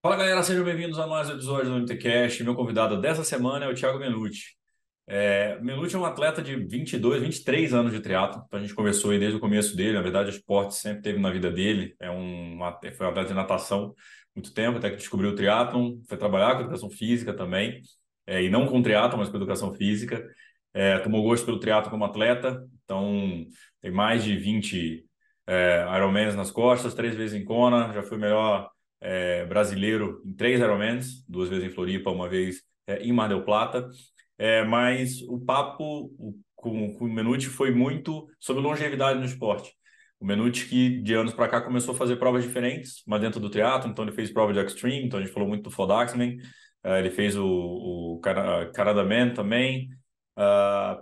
Fala galera, sejam bem-vindos a mais um episódio do MTCast. Meu convidado dessa semana é o Thiago Menucci. É, Menucci é um atleta de 22, 23 anos de triatlo. A gente conversou aí desde o começo dele. Na verdade, o esporte sempre teve na vida dele. É um, foi um atleta de natação muito tempo, até que descobriu o triatlon. Foi trabalhar com educação física também. É, e não com triatlo, mas com educação física. É, tomou gosto pelo triatlo como atleta. Então tem mais de 20 é, Ironmans nas costas, três vezes em Kona. Já foi melhor é, brasileiro em três Ironmans, duas vezes em Floripa, uma vez é, em Mar del Plata. É, mas o papo com, com o Menuti foi muito sobre longevidade no esporte. O Menuti que de anos para cá começou a fazer provas diferentes, mas dentro do triatlo, então ele fez prova de extreme, então a gente falou muito do Fodaxman, uh, ele fez o, o Canada Man também, uh,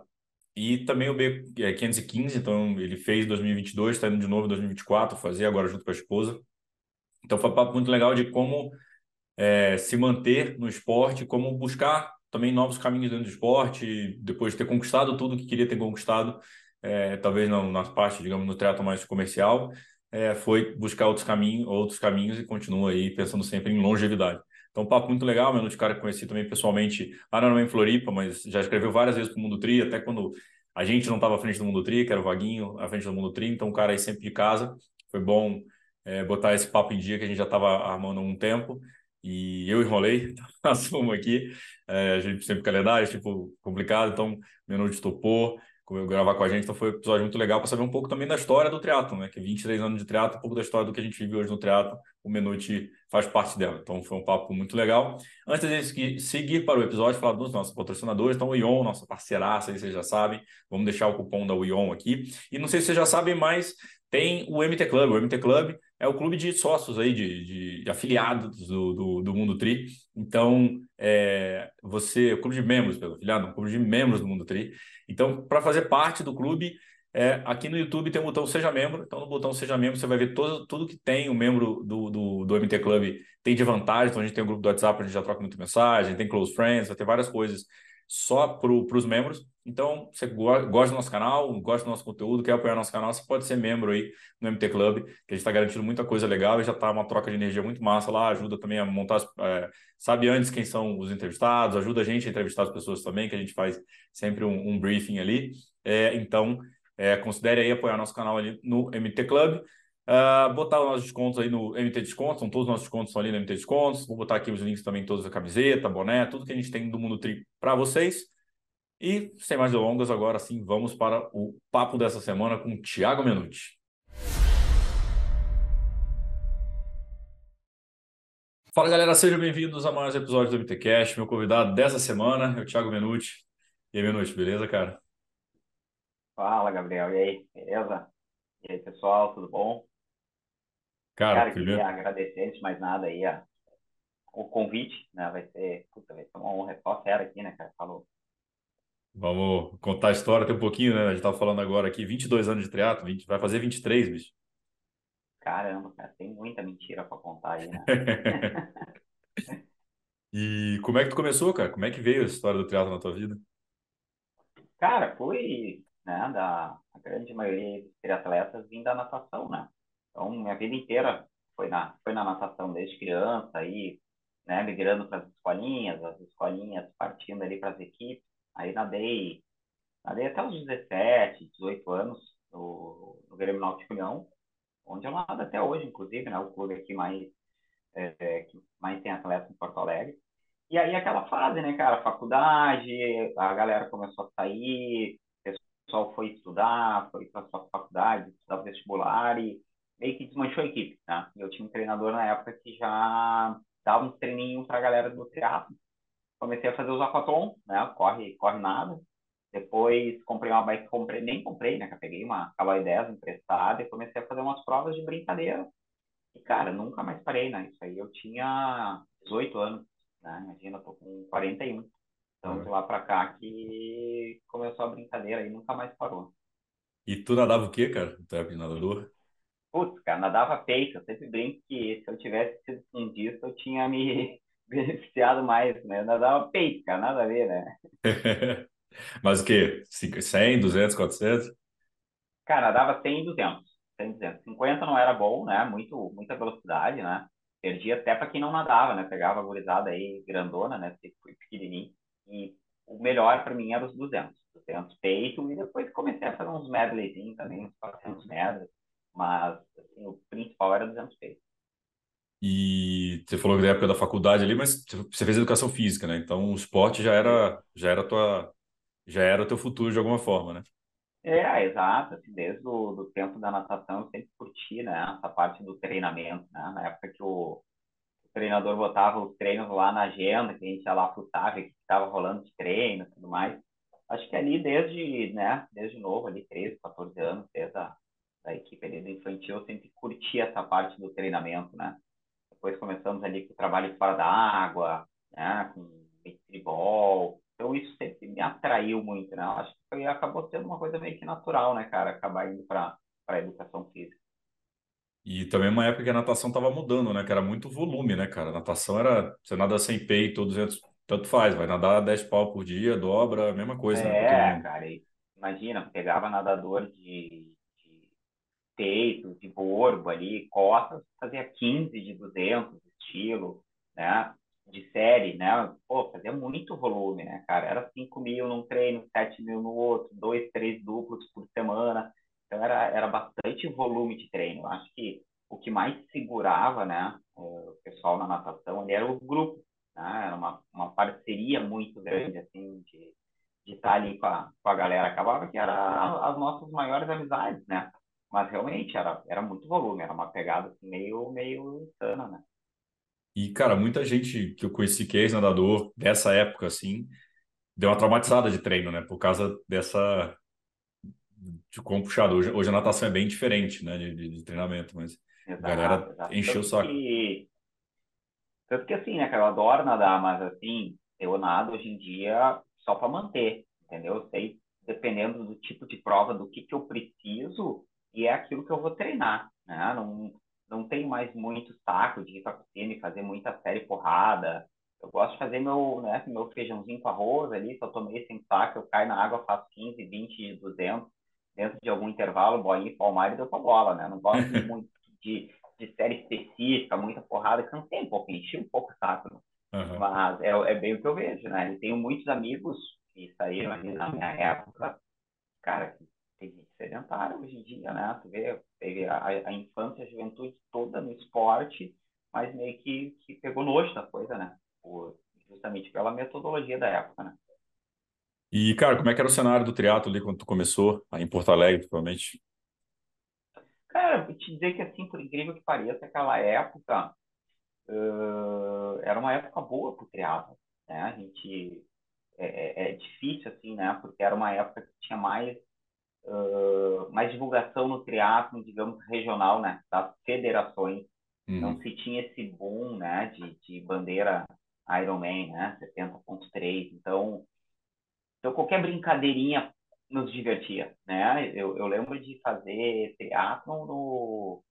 e também o B515, então ele fez 2022, está indo de novo em 2024, fazer agora junto com a esposa. Então foi um papo muito legal de como é, se manter no esporte, como buscar também novos caminhos dentro do esporte, depois de ter conquistado tudo que queria ter conquistado, é, talvez não na parte, digamos, no teatro mais comercial, é, foi buscar outros caminhos, outros caminhos e continua aí pensando sempre em longevidade. Então, um papo muito legal, meu de cara que conheci também pessoalmente, lá não em Floripa, mas já escreveu várias vezes para o Mundo Tri, até quando a gente não estava à frente do Mundo Tri, que era o Vaguinho à frente do Mundo Tri, então um cara aí sempre de casa, foi bom é, botar esse papo em dia que a gente já estava armando há um tempo. E eu enrolei, assumo aqui, é, a gente sempre calendário, tipo, complicado, então Menude topou. Gravar com a gente, então foi um episódio muito legal para saber um pouco também da história do triatlo, né, que 23 anos de triatlo, um pouco da história do que a gente vive hoje no triatlo, o Menude faz parte dela, então foi um papo muito legal. Antes de seguir para o episódio, falar dos nossos patrocinadores, então o Ion, nossa parceiraça, aí vocês já sabem, vamos deixar o cupom da Ion aqui, e não sei se vocês já sabem, mas tem o MT Club, o MT Club é o clube de sócios aí, de, de afiliados do, do, do, Mundo Tri. Então, é, você, o clube de membros, pelo afiliado, o clube de membros do Mundo Tri. Então, para fazer parte do clube, é, aqui no YouTube tem o botão Seja Membro. Então, no botão Seja Membro, você vai ver todo, tudo que tem o membro do, do, do MT Club tem de vantagem. Então, a gente tem o grupo do WhatsApp, a gente já troca muita mensagem, tem Close Friends, vai ter várias coisas só para os membros. Então, você gosta do nosso canal, gosta do nosso conteúdo, quer apoiar nosso canal, você pode ser membro aí no MT Club, que a gente está garantindo muita coisa legal e já está uma troca de energia muito massa lá, ajuda também a montar, é, sabe antes quem são os entrevistados, ajuda a gente a entrevistar as pessoas também, que a gente faz sempre um, um briefing ali. É, então, é, considere aí apoiar nosso canal ali no MT Club. Uh, botar os nossos descontos aí no MT Descontos, são todos os nossos descontos estão ali no MT Descontos. Vou botar aqui os links também, todos a camiseta, boné, tudo que a gente tem do Mundo Tri para vocês. E, sem mais delongas, agora sim, vamos para o papo dessa semana com o Thiago Menuti. Fala galera, sejam bem-vindos a mais um episódio do MTCast. Meu convidado dessa semana é o Thiago Menuti. E aí, Menuti, beleza, cara? Fala, Gabriel. E aí, beleza? E aí, pessoal, tudo bom? Cara, Cara, primeiro. queria agradecer, antes de mais nada, aí, a, o convite, né? Vai ser, puta, vai ser uma honra, é só fera aqui, né, cara? Falou. Vamos contar a história, tem um pouquinho, né? A gente estava falando agora aqui, 22 anos de triatlo, 20, vai fazer 23, bicho. Caramba, cara, tem muita mentira pra contar aí, né? E como é que tu começou, cara? Como é que veio essa história do triatlo na tua vida? Cara, foi, né, da a grande maioria dos triatletas vindo da natação, né? Então, minha vida inteira foi na, foi na natação desde criança, aí, né, migrando para as escolinhas, as escolinhas partindo ali para as equipes. Aí nadei, nadei até os 17, 18 anos no, no Grêmio Náutico União, onde eu nado até hoje, inclusive, né, o clube aqui mais, é, é que mais tem atletas em Porto Alegre. E aí aquela fase, né, cara, faculdade, a galera começou a sair, o pessoal foi estudar, foi para sua faculdade, estudar vestibular e meio que desmanchou a equipe, né? Eu tinha um treinador na época que já dava uns treininhos para a galera do teatro. Comecei a fazer os aquatlon, né? Corre, corre nada. Depois comprei uma bike, comprei, nem comprei, né? Eu peguei uma Caloi 10 emprestada e comecei a fazer umas provas de brincadeira. E, cara, nunca mais parei, né? Isso aí eu tinha 18 anos, né? Imagina, eu tô com 41. Então, de lá para cá que começou a brincadeira e nunca mais parou. E tu nadava o quê, cara? Tu era de nadador? Putz, cara, nadava peito. Eu sempre brinco que se eu tivesse sido fundista, eu tinha me beneficiado mais, né? Nadava peito, cara, nada a ver, né? Mas o quê? 100, 200, 400? Cara, nadava 100 e 200. 100 200. 50 não era bom, né? Muito, muita velocidade, né? perdi até para quem não nadava, né? Pegava a gurizada aí grandona, né? Fui pequenininho. E o melhor para mim era os 200. 200 peito e depois comecei a fazer uns medleyzinhos também, uns 400 medleys. Mas assim, o principal era 200 peito. E você falou da época da faculdade ali, mas você fez educação física, né? Então o esporte já era já era tua já era o teu futuro de alguma forma, né? É, exato. Assim, desde o do tempo da natação eu sempre curti, né? Essa parte do treinamento, né? Na época que o, o treinador botava os treinos lá na agenda, que a gente ia lá o que estava rolando de treino e tudo mais. Acho que ali desde, né? Desde novo, ali 13, 14 anos, desde a da equipe ali do infantil, eu sempre curti essa parte do treinamento, né? Depois começamos ali com o trabalho fora da água, né? Com streetball. Então isso sempre me atraiu muito, né? Acho que foi, acabou sendo uma coisa meio que natural, né, cara? Acabar indo para a educação física. E também uma época que a natação estava mudando, né? Que era muito volume, né, cara? A natação era, você nada sem peito, 200, tanto faz, vai nadar 10 pau por dia, dobra, a mesma coisa, né, é, né? cara, imagina, pegava nadador de peito, de borbo ali, costas, fazia 15 de 200, estilo, né? De série, né? Pô, fazia muito volume, né, cara? Era 5 mil num treino, 7 mil no outro, dois, três duplos por semana. Então era, era bastante volume de treino. Eu acho que o que mais segurava, né, o pessoal na natação, ali era o grupo, né? Era uma, uma parceria muito grande, assim, de, de estar ali com a, com a galera. Acabava que era as nossas maiores amizades, né? Mas realmente era, era muito volume, era uma pegada assim, meio, meio insana, né? E, cara, muita gente que eu conheci que é ex-nadador dessa época, assim, deu uma traumatizada de treino, né? Por causa dessa. de como puxado. Hoje, hoje a natação é bem diferente, né? De, de, de treinamento, mas exato, a galera exato. encheu tanto o saco. Que, tanto que, assim, né, cara, eu adoro nadar, mas, assim, eu nado hoje em dia só para manter, entendeu? Eu sei, dependendo do tipo de prova, do que, que eu preciso, e é aquilo que eu vou treinar, né? Não, não tenho mais muito saco de ir para a piscina e fazer muita série porrada. Eu gosto de fazer meu, né, meu feijãozinho com arroz ali, se eu tomei sem saco, eu caio na água, faço 15, 20, 200, dentro de algum intervalo, boinha, palmar e deu pra bola, né? Não gosto muito de, de série específica, muita porrada, cansei um pouco, enchi um pouco o saco, né? uhum. mas é, é bem o que eu vejo, né? Eu tenho muitos amigos que saíram ali na minha época, cara, que sedentária hoje em dia, né? Tu vê, teve a, a infância, a juventude toda no esporte, mas meio que, que pegou nojo da coisa, né? Por, justamente pela metodologia da época, né? E, cara, como é que era o cenário do triatlo ali quando tu começou, aí em Porto Alegre, principalmente? Cara, vou te dizer que, assim, por incrível que pareça, aquela época uh, era uma época boa pro triatlo, né? A gente... É, é, é difícil, assim, né? Porque era uma época que tinha mais uh, mais divulgação no triatlo, digamos, regional, né, das federações. Uhum. Não se tinha esse boom, né, de, de bandeira Ironman, né, 70.3. Então, então, qualquer brincadeirinha nos divertia, né? Eu, eu lembro de fazer triatlon no...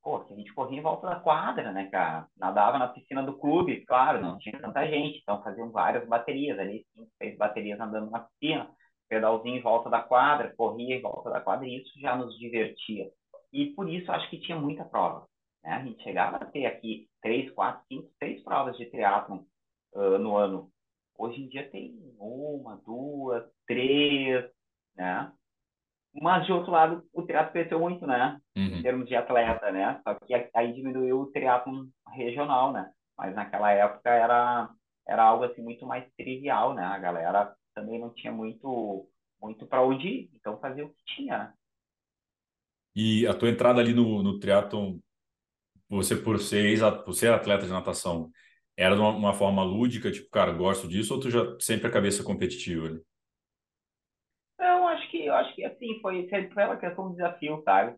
Pô, que a gente corria em volta da quadra, né, cara? Nadava na piscina do clube, claro, não tinha tanta gente, então faziam várias baterias ali, cinco, seis baterias andando na piscina pedalzinho em volta da quadra, corria em volta da quadra, e isso já nos divertia. E por isso acho que tinha muita prova. Né? A gente chegava a ter aqui três, quatro, cinco, seis provas de triatlon uh, no ano. Hoje em dia tem uma, duas, três, né? Mas, de outro lado, o triatlo cresceu muito, né? Uhum. Em termos de atleta, né? Só que aí diminuiu o triatlo regional, né? Mas naquela época era, era algo assim muito mais trivial, né? A galera também não tinha muito muito para onde ir, então fazia o que tinha? E a tua entrada ali no, no triatlon, você por ser, ex, por ser atleta de natação, era de uma, uma, forma lúdica, tipo, cara, gosto disso, ou tu já sempre a cabeça competitiva ali? Não, acho que, eu acho que assim, foi sempre uma questão de desafio, sabe?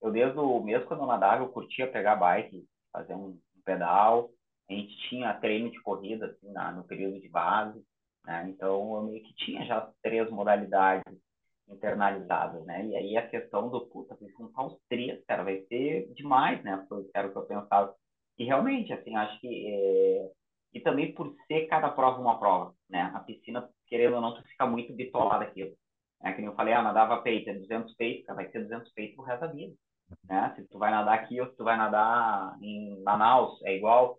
Eu desde o mesmo quando eu nadava, eu curtia pegar bike, fazer um, um pedal. A gente tinha treino de corrida assim, na, no período de base. Né? Então, eu meio que tinha já três modalidades internalizadas, né? E aí a questão do, puta, vou juntar os três, cara, vai ser demais, né? Era o que eu pensava. E realmente, assim, acho que... É... E também por ser cada prova uma prova, né? A piscina, querendo ou não, tu fica muito bitolado aquilo. É que nem eu falei, ah, nadava peito, é 200 peitos, vai ser 200 peitos pro resto da vida. né? Se tu vai nadar aqui ou se tu vai nadar em Manaus, é igual.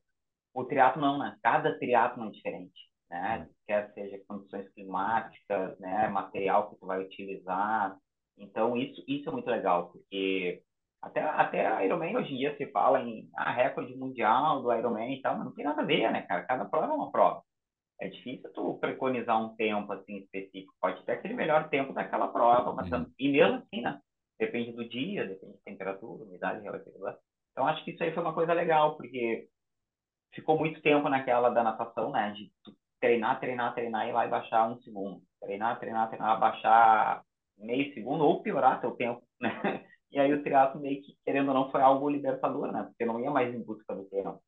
O triatlo não, né? Cada triatlo é diferente, né? Quer seja condições climáticas, né? Material que tu vai utilizar. Então, isso, isso é muito legal, porque até, até a Ironman hoje em dia se fala em ah, recorde mundial do Ironman e tal, mas não tem nada a ver, né, cara? Cada prova é uma prova. É difícil tu preconizar um tempo assim específico. Pode ter aquele melhor tempo daquela prova, mas uhum. e mesmo assim, né? Depende do dia, depende da temperatura, umidade relativa. Então acho que isso aí foi uma coisa legal, porque ficou muito tempo naquela da natação, né? De treinar, treinar, treinar e lá e baixar um segundo. Treinar, treinar, treinar, baixar meio segundo ou piorar teu tempo, né? E aí o triatlo meio que, querendo ou não, foi algo libertador, né? Porque eu não ia mais em busca do tempo.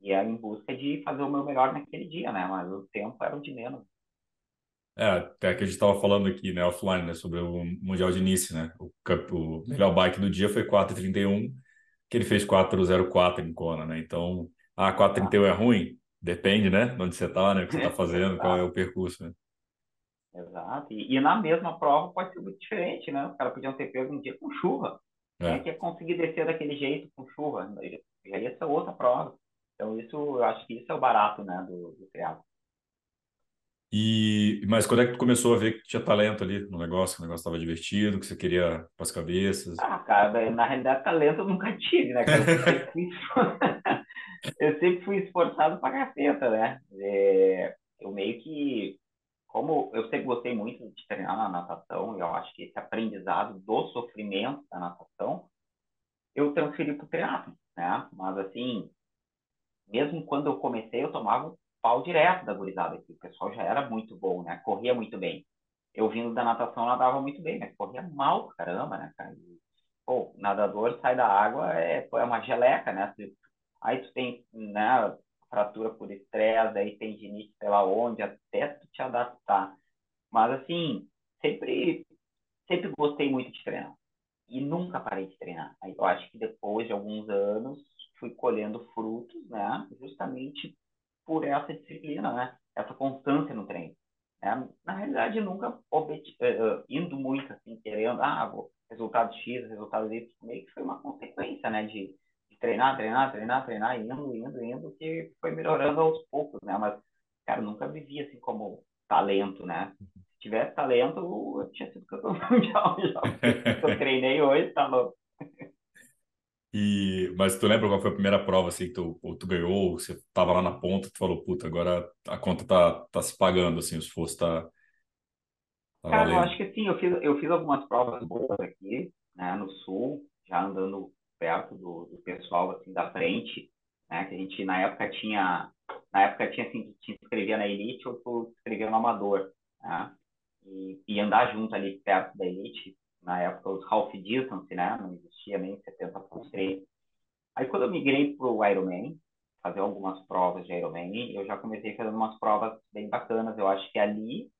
Ia em busca de fazer o meu melhor naquele dia, né? Mas o tempo era o de menos. É, até que a gente estava falando aqui, né, offline, né, sobre o Mundial de Nice, né? O, o melhor bike do dia foi 4,31, que ele fez 4,04 em Kona, né? Então, ah, 4,31 é ruim? Depende, né? Onde você está, né? O que você está fazendo, qual é o percurso, né? Exato. E, e, na mesma prova pode ser muito diferente, né? Os caras podiam ter pego um dia com chuva. É. Quem é que ia conseguir descer daquele jeito com chuva? Já ia ser outra prova. Então, isso, eu acho que isso é o barato, né, do, do triatlo. E, mas quando é que tu começou a ver que tinha talento ali no negócio, que o negócio estava divertido, que você queria para as cabeças? Ah, cara, na realidade, talento eu nunca tive, né? fui, eu sempre fui esforçado para caceta, né? É, eu meio que como eu sempre gostei muito de treinar na natação, eu acho que esse aprendizado do sofrimento da natação, eu transferi para o triatlo, né? Mas assim, mesmo quando eu comecei, eu tomava pau direto da gurizada aqui. O pessoal já era muito bom, né? Corria muito bem. Eu vindo da natação, nadava muito bem, mas corria mal, caramba, né, cara? Pô, nadador sai da água, é, é uma geleca, né? Aí tu tem, né, fratura por estresse, aí tendinite sei lá onde, até tu te adaptar. Mas, assim, sempre, sempre gostei muito de treinar. E nunca parei de treinar. Aí eu acho que depois de alguns anos, fui colhendo frutos, né? Justamente por essa disciplina, né? Essa constância no treino. Né? Na realidade, nunca uh, indo muito, assim, querendo, ah, vou, resultado X, resultado Y, meio que foi uma consequência, né? De, treinar, treinar, treinar, treinar, indo, indo, indo, que foi melhorando aos poucos, né? Mas, cara, nunca vivi assim como talento, né? Se tivesse talento, eu tinha sido campeão mundial já. eu treinei hoje, tá louco. E, mas tu lembra qual foi a primeira prova assim que tu, ou tu ganhou, ou você tava lá na ponta, tu falou, puta, agora a conta tá, tá se pagando, assim, o esforço tá, tá Cara, valendo. eu acho que sim, eu fiz, eu fiz algumas provas boas aqui, né, no sul, já andando perto do, do pessoal assim da frente, né? Que a gente na época tinha, na época tinha assim, tinha escrevia na elite ou tu escrevia no amador, né? E, e andar junto ali perto da elite, na época os half distance, né? Não existia nem 70.3. Aí quando eu migrei para o Ironman, fazer algumas provas de Ironman, eu já comecei fazendo umas provas bem bacanas. Eu acho que é ali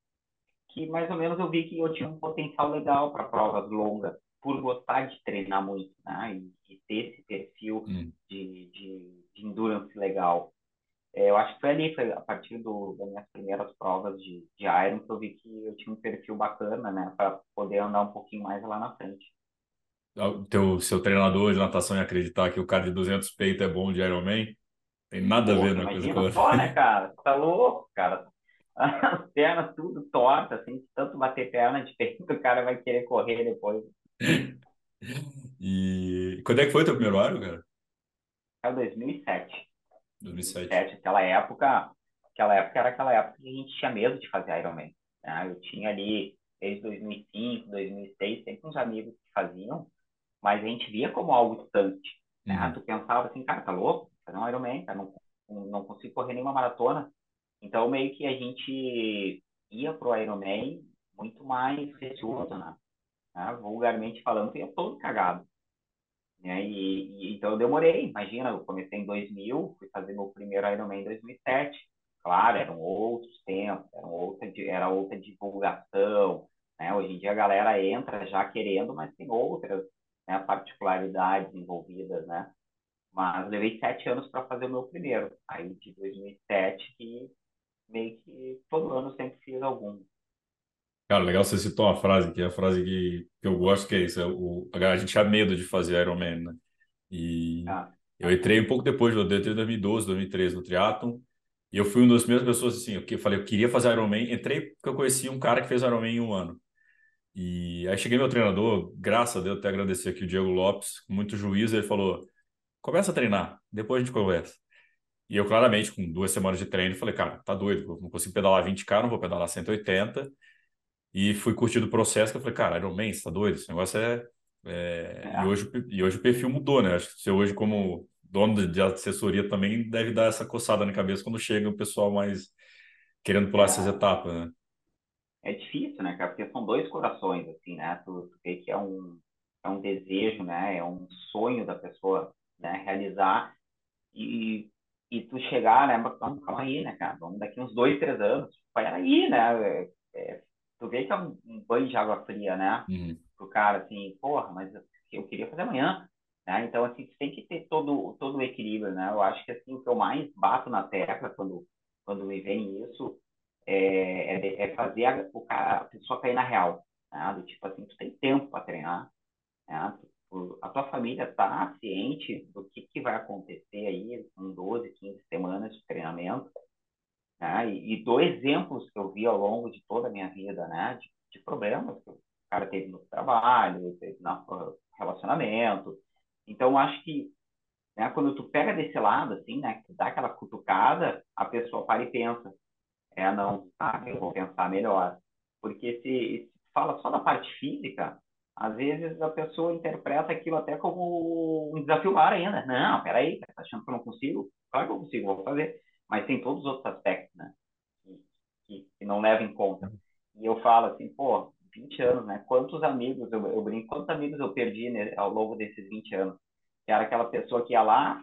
que mais ou menos eu vi que eu tinha um potencial legal para provas longas por gostar de treinar muito, né? E, ter esse perfil hum. de, de, de, endurance legal. É, eu acho que foi ali, foi a partir do, das minhas primeiras provas de, de Iron que eu vi que eu tinha um perfil bacana, né? Para poder andar um pouquinho mais lá na frente. O teu, seu treinador de natação ia acreditar que o cara de 200 peito é bom de Ironman? Tem nada Pô, a ver na coisa com só, né, cara? Tá louco, cara. As pernas tudo tortas, assim, tanto bater perna de peito, o cara vai querer correr depois. E quando é que foi o teu primeiro ano, cara? É 2007. 2007. 2007. Aquela época, aquela época era aquela época que a gente tinha medo de fazer Ironman. Né? Eu tinha ali, desde 2005, 2006, sempre uns amigos que faziam, mas a gente via como algo distante. Né? Uhum. Tu pensava assim, cara, tá louco? Fazer um Ironman, cara, não, não consigo correr nenhuma maratona. Então, meio que a gente ia pro Ironman muito mais receoso, né? Né? vulgarmente falando, ia todo cagado. Né? E, e, então eu demorei, imagina, eu comecei em 2000, fui fazer meu primeiro Ironman em 2007. Claro, eram outros tempos, era outra, era outra divulgação. Né? Hoje em dia a galera entra já querendo, mas tem outras né, particularidades envolvidas, né? Mas levei sete anos para fazer o meu primeiro. Aí de 2007 que meio que todo ano sempre fiz algum. Cara, legal você citou uma frase que é a frase que, que eu gosto, que é isso. É o, a gente tinha medo de fazer Ironman, né? E Ah, eu entrei um pouco depois, eu entrei em 2012, 2013 no triatlon, e eu fui uma das primeiras pessoas assim, eu falei, eu queria fazer Ironman, entrei porque eu conheci um cara que fez Ironman em um ano. E aí cheguei meu treinador, graças a Deus, até agradecer aqui o Diego Lopes, com muito juízo, ele falou, começa a treinar, depois a gente conversa. E eu, claramente, com duas semanas de treino, falei, cara, tá doido, não consigo pedalar 20K, não vou pedalar 180. E fui curtindo o processo, que eu falei, cara, Iron Man, você tá doido? Esse negócio é... é... E, é, hoje, e hoje o perfil mudou, né? Acho que você hoje, como dono de assessoria, também deve dar essa coçada na cabeça quando chega o pessoal mais querendo pular essas é, etapas, né? é difícil, né, cara? Porque são dois corações, assim, né? Tu, tu vê que é um, é um desejo, né? É um sonho da pessoa, né? Realizar e, e tu chegar, né? Mas, Calma, aí, né, cara? Vamos daqui uns dois, três anos. Vai aí, né? É, que é um, um banho de água fria, né? Uhum. Pro cara, assim, porra, mas eu queria fazer amanhã, né? Então, assim, tem que ter todo, todo o equilíbrio, né? Eu acho que, assim, o que eu mais bato na tecla quando, quando me vem isso é, é, é fazer a, o cara, a pessoa cair na real, né? Do tipo assim, tu tem tempo para treinar, né? A tua família está ciente do que, que vai acontecer aí com 12, 15 semanas de treinamento, né? E, e dou exemplos que eu vi ao longo de toda a minha vida, né? De, de problemas que o cara teve no trabalho, teve no relacionamento. Então, acho que né, quando tu pega desse lado, assim, né? Que dá aquela cutucada, a pessoa para e pensa, é, não, tá, eu vou pensar melhor. Porque se, se fala só da parte física, às vezes a pessoa interpreta aquilo até como um desafio ainda. Não, peraí, tá achando que eu não consigo? Claro que eu consigo, vou fazer. Mas tem todos os outros aspectos, né? Que, que, não levam em conta. E eu falo assim, pô, 20 anos, né? Quantos amigos, eu, eu brinco, quantos amigos eu perdi né, ao longo desses 20 anos? Que era aquela pessoa que ia lá,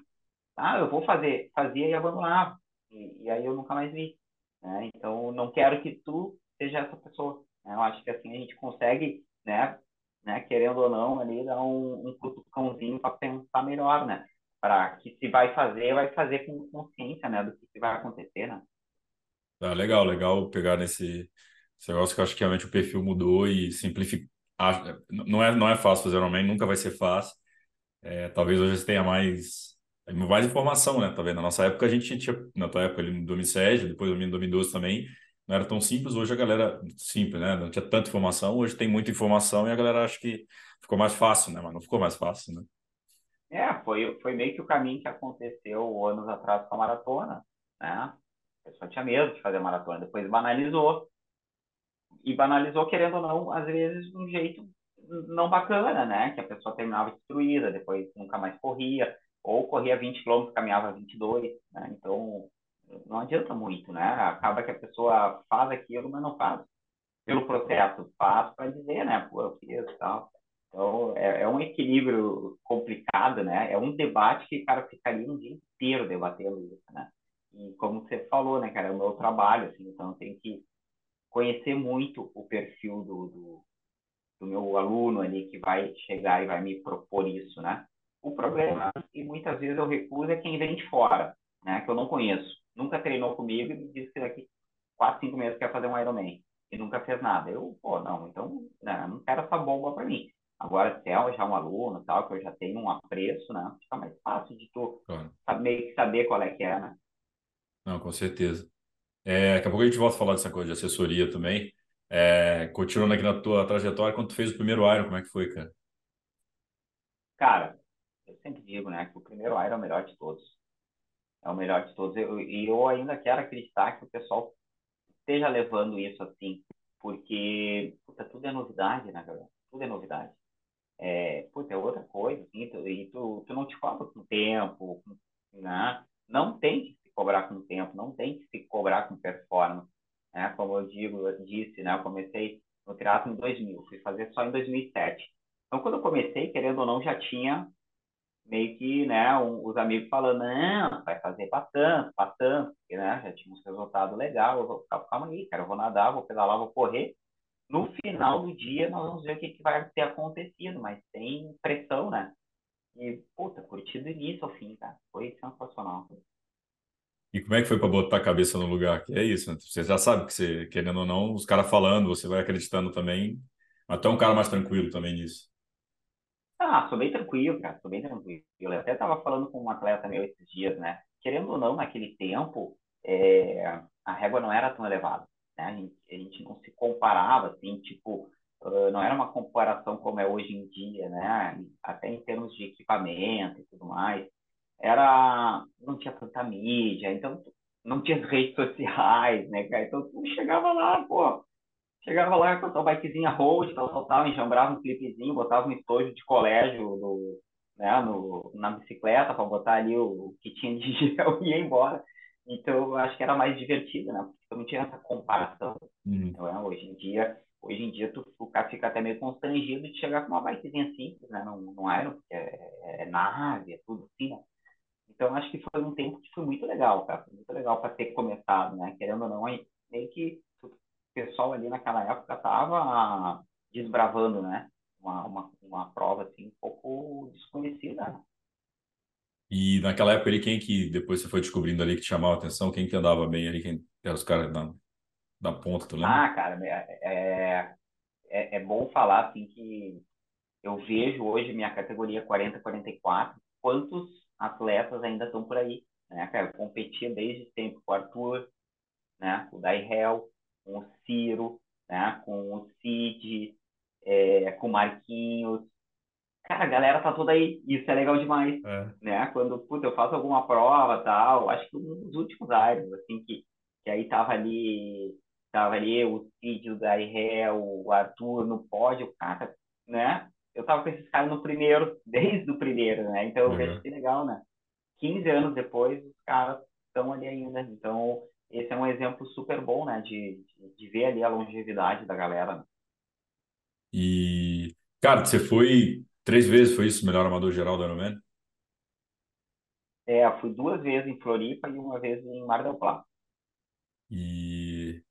ah, eu vou fazer, fazia e abandonava. E, e aí eu nunca mais vi. Né? Então, não quero que tu seja essa pessoa. Né? Eu acho que assim a gente consegue, né, né querendo ou não, ali dar um, um cutucãozinho para pensar melhor, né? Para que se vai fazer, vai fazer com consciência, né, do que, vai acontecer, né? Tá, legal, legal pegar nesse esse negócio que eu acho que realmente o perfil mudou e simplificar. Não é, não é fácil fazer Iron Man, nunca vai ser fácil. É, talvez hoje você tenha mais, mais informação, né? Tá vendo? Na nossa época a gente tinha, na tua época ali em 2007, depois em 2012 também, não era tão simples. Hoje a galera, simples, né? Não tinha tanta informação, hoje tem muita informação e a galera acha que ficou mais fácil, né? Mas não ficou mais fácil, né? É, foi, foi meio que o caminho que aconteceu anos atrás com a maratona, né? A pessoa tinha medo de fazer maratona, depois banalizou. E banalizou, querendo ou não, às vezes de um jeito não bacana, né? Que a pessoa terminava destruída, depois nunca mais corria, ou corria 20 quilômetros, caminhava 22, né? Então, não adianta muito, né? Acaba que a pessoa faz aquilo, mas não faz pelo processo, faz para dizer, né? Pô, eu fiz e tal. Então, é, é um equilíbrio complicado, né? É um debate que, cara, ficaria um dia inteiro debatendo isso, né? E como você falou, né, cara, é o meu trabalho, assim, então tem que conhecer muito o perfil do, do, do meu aluno ali que vai chegar e vai me propor isso, né? O problema, e muitas vezes eu recuso, é quem vem de fora, né? Que eu não conheço. Nunca treinou comigo e me disse que daqui quatro, cinco meses quer fazer um Ironman. E nunca fez nada. Eu, pô, não, então, né, não quero essa bomba para mim. Agora, se é já um aluno, tal, que eu já tenho um apreço, né? Fica mais fácil de tu Claro. meio que saber qual é que é, né? Não, com certeza. É, daqui a pouco a gente volta a falar dessa coisa de assessoria também. É, continuando aqui na tua trajetória, quando tu fez o primeiro Iron, como é que foi, cara? Cara, eu sempre digo, né, que o primeiro Iron é o melhor de todos. É o melhor de todos. Eu- E eu, ainda quero acreditar que o pessoal esteja levando isso assim, porque puta, tudo é novidade, né, galera? Tudo é novidade. É, puta, é outra coisa, assim, tu, e tu, tu não te cobra com tempo, né? Não tem que se cobrar com tempo, não tem que se cobrar com performance, né? Como eu digo, disse, né? Eu comecei no triatlo em 2000, fui fazer só em 2007. Então, quando eu comecei, querendo ou não, já tinha meio que, né, um, os amigos falando, não, vai fazer para tanto, para tanto, porque, né, já tinha uns resultados legais, eu vou, calma calma aí, cara, eu vou nadar, vou pedalar, vou correr. No final do dia, nós vamos ver o que, que vai ter acontecido, mas tem pressão, né? E, puta, curti do início ao fim, cara. Foi sensacional. E como é que foi para botar a cabeça no lugar? Que é isso, né? Você já sabe que você, querendo ou não, os caras falando, você vai acreditando também. Até um cara mais tranquilo também nisso. Ah, sou bem tranquilo, cara, sou bem tranquilo. Eu até estava falando com um atleta meu esses dias, né? Querendo ou não, naquele tempo, é, a régua não era tão elevada, né? A gente, a gente não se comparava, assim, tipo, uh, não era uma comparação como é hoje em dia, né? Até em termos de equipamento e tudo mais. Era, não tinha tanta mídia, então não tinha redes sociais, né? Então tu chegava lá, pô, Chegava lá com a tua bikezinha road, tal, tal, tal, enjambrava um clipezinho, botava um estojo de colégio no, né, no, na bicicleta para botar ali o, que tinha de gel e ia embora. Então, eu acho que era mais divertido, né? Porque não tinha essa comparação. Uhum. Então, é, hoje em dia, hoje em dia tu, o cara fica até meio constrangido de chegar com uma bikezinha simples, né? Não, não era, porque é, é nave, é tudo assim, né? Então, acho que foi um tempo que foi muito legal, cara. Foi muito legal para ter começado, né? Querendo ou não, aí, meio que pessoal ali naquela época estava desbravando, né? Uma, uma, uma prova assim um pouco desconhecida. Né? E naquela época ali, quem que depois você foi descobrindo ali que te chamava a atenção? Quem que andava bem ali? Quem eram os caras da, da ponta, tu lembra? Ah, cara, é, é, é, bom falar assim que eu vejo hoje minha categoria 40-44, quantos atletas ainda estão por aí, né, cara? Eu competia desde sempre com o Arthur, né, o Dairel, com o Ciro, né? com o Cid, é, com o Marquinhos. Cara, a galera tá toda aí. Isso é legal demais. É. Né? Quando puta, eu faço alguma prova tal, acho que um dos últimos anos, assim, que, que aí tava ali, tava ali o Cid, o Dairé, o Arthur no pódio, cara, né? Eu tava com esses caras no primeiro, desde o primeiro, né? Então eu uhum. vejo que legal, né? 15 anos depois, os caras estão ali ainda. Então, esse é um exemplo super bom, né, de, de ver ali a longevidade da galera. Né? E, cara, você foi três vezes, foi isso, melhor amador geral do Ironman? É, fui duas vezes em Floripa e uma vez em Mar del Plata. E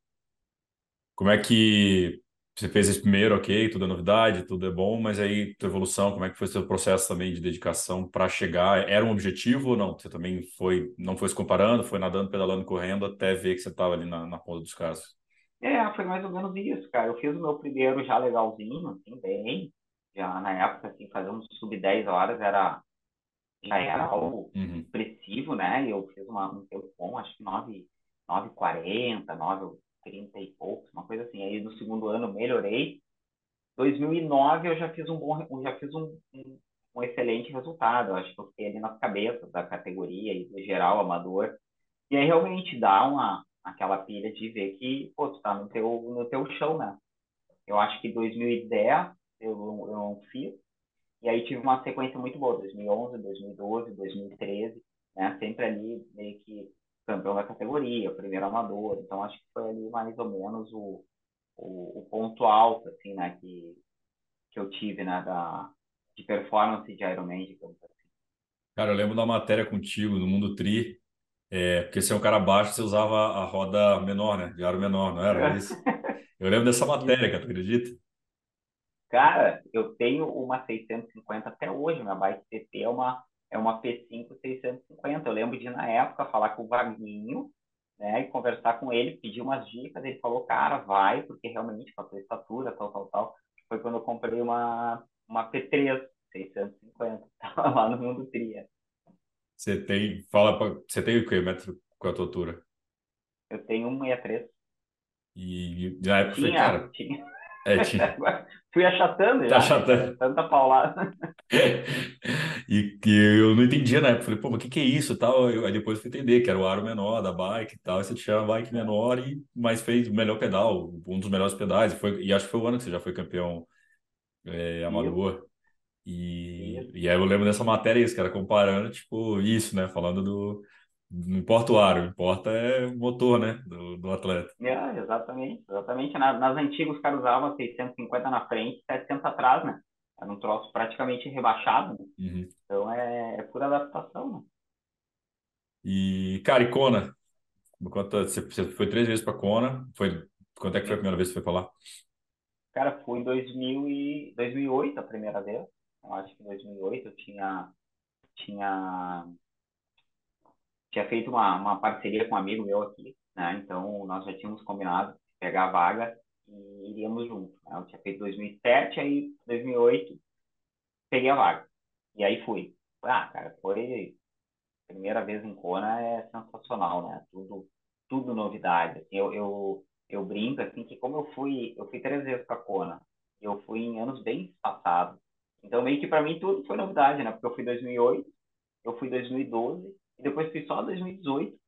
como é que você fez esse primeiro, ok, tudo é novidade, tudo é bom, mas aí tua evolução, como é que foi o seu processo também de dedicação para chegar? Era um objetivo ou não? Você também foi, não foi se comparando, foi nadando, pedalando, correndo até ver que você estava ali na, na ponta dos casos? É, foi mais ou menos isso, cara. Eu fiz o meu primeiro já legalzinho, assim, bem. Já na época, assim, fazer um sub 10 horas era já era algo uhum. expressivo, né? Eu fiz uma, um tempo bom, acho que 9,40, 9, 30 e poucos, uma coisa assim. Aí no segundo ano melhorei. 2009 eu já fiz um bom, já fiz um, um, um excelente resultado. Eu acho que eu fiquei ali nas cabeças da categoria e do geral amador. E aí realmente dá uma aquela pilha de ver que pô, tu tá no teu no teu chão, né? Eu acho que 2010 eu, eu não fiz. E aí tive uma sequência muito boa, 2011, 2012, 2013, né? Sempre ali meio que campeão da categoria, primeiro amador. Então acho que foi ali mais ou menos o, o, o ponto alto, assim, né, que, que eu tive, né, da, de performance de Ironman, digamos assim. Cara, eu lembro da matéria contigo no Mundo Tri, é, porque você é um cara baixo, você usava a roda menor, né, de aro menor, não era isso? Eu lembro dessa matéria, cara, tu acredita? Cara, eu tenho uma 650 até hoje, minha bike TT é uma é uma P5 650. Eu lembro de, na época, falar com o Vaguinho, né, e conversar com ele, pedir umas dicas. Ele falou, cara, vai, porque realmente, com a tua estatura, tal, tal, tal. Foi quando eu comprei uma, uma P3 650, tava lá no Mundo Tria. Você tem, fala, pra, você tem o que metro com a tua altura? Eu tenho 163. E na época tinha, foi, cara... Tinha. É, tinha... Fui achatando tá. Achatando. Tanta paulada. e que eu não entendia na época. Falei, pô, mas o que, que é isso? Tal. Eu, aí depois fui entender que era o aro menor da bike e tal. E você tinha a bike menor, e, mas fez o melhor pedal, um dos melhores pedais. E, foi, e acho que foi o ano que você já foi campeão é, amador. E, e aí eu lembro dessa matéria, isso, cara, comparando, tipo, isso, né? Falando do, não importa o aro, importa é o motor, né, do, do atleta. É, exatamente, exatamente. Nas, nas antigas os caras usavam 650 na frente, 700 atrás, né? Era um troço praticamente rebaixado, né? Uhum. Então é, é pura adaptação, né? E, cara, e Kona? Quanto, você, você foi três vezes para Kona, foi, quanto é que foi a primeira vez que você foi para lá? Cara, fui em 2000 e, 2008 a primeira vez. Eu acho que em 2008 eu tinha, tinha tinha feito uma, uma parceria com um amigo meu aqui, né? Então, nós já tínhamos combinado pegar a vaga e iríamos juntos. Né? Eu tinha feito 2007, aí 2008 peguei a vaga. E aí fui. Ah, cara, foi primeira vez em Kona é sensacional, né? Tudo, tudo novidade. Assim, eu, eu, eu brinco assim que como eu fui, eu fui três vezes para Kona. Eu fui em anos bem passados. Então meio que para mim tudo foi novidade, né? Porque eu fui em 2008, eu fui em 2012 e depois fui só em 2018.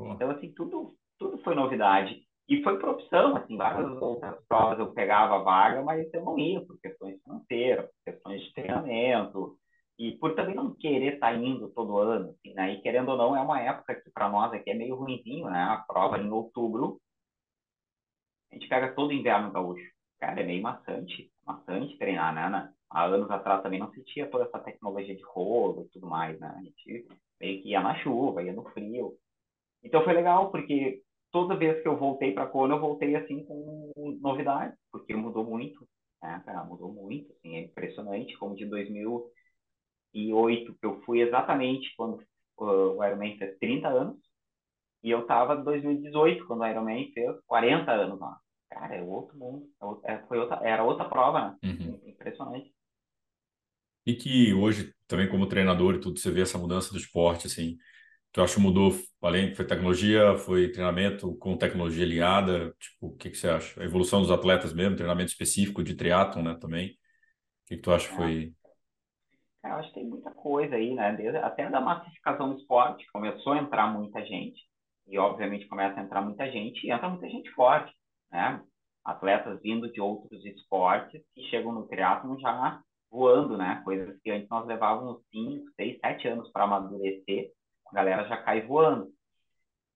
Então assim tudo tudo foi novidade. E foi por opção, assim, várias outras provas eu pegava a vaga, mas eu não ia por questões financeiras, por questões de treinamento, e por também não querer estar tá indo todo ano, assim, né? E querendo ou não, é uma época que para nós aqui é meio ruimzinho, né? A prova em outubro, a gente pega todo inverno gaúcho. Cara, é meio maçante, maçante treinar, né? Há anos atrás também não se tinha toda essa tecnologia de rolo e tudo mais, né? A gente meio que ia na chuva, ia no frio. Então foi legal, porque toda vez que eu voltei para Kona, eu voltei assim com novidades, porque mudou muito, né, cara? Mudou muito, assim, é impressionante, como de 2008, que eu fui exatamente quando uh, o Ironman fez 30 anos, e eu tava em 2018, quando o Ironman fez 40 anos lá. Cara, é outro mundo, é, é foi outra, era outra prova, né? Uhum. Impressionante. E que hoje, também como treinador e tudo, você vê essa mudança do esporte, assim, Tu acha que mudou, além foi tecnologia, foi treinamento com tecnologia alinhada? Tipo, o que, que você acha? A evolução dos atletas mesmo, treinamento específico de triatlon, né, também. O que, que tu acha que foi? É, eu acho que tem muita coisa aí, né? Desde, até da massificação do esporte, começou a entrar muita gente. E, obviamente, começa a entrar muita gente e entra muita gente forte, né? Atletas vindo de outros esportes que chegam no triatlon já voando, né? Coisas que antes nós levávamos 5, 6, 7 anos para amadurecer a galera já cai voando.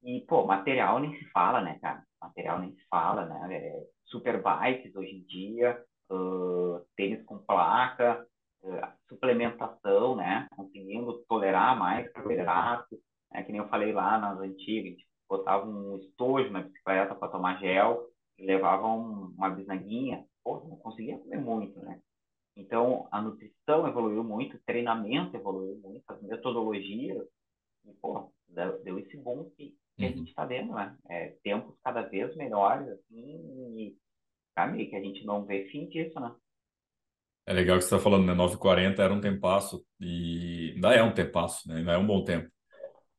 E, pô, material nem se fala, né, cara? Material nem se fala, né? É, super bikes hoje em dia, uh, tênis com placa, uh, suplementação, né? Conseguindo tolerar mais carboidrato, né? Que nem eu falei lá nas antigas, a gente botava um estojo na bicicleta para tomar gel levava um, uma bisnaguinha. Pô, não conseguia comer muito, né? Então, a nutrição evoluiu muito, o treinamento evoluiu muito, as metodologias e, pô, deu esse boom que, que uhum. a gente está vendo, né? É, tempos cada vez melhores, assim, e, sabe, que a gente não vê fim disso, né? É legal que você está falando, né? 9h40 era um tempasso e ainda é um tempasso, né? Ainda é um bom tempo.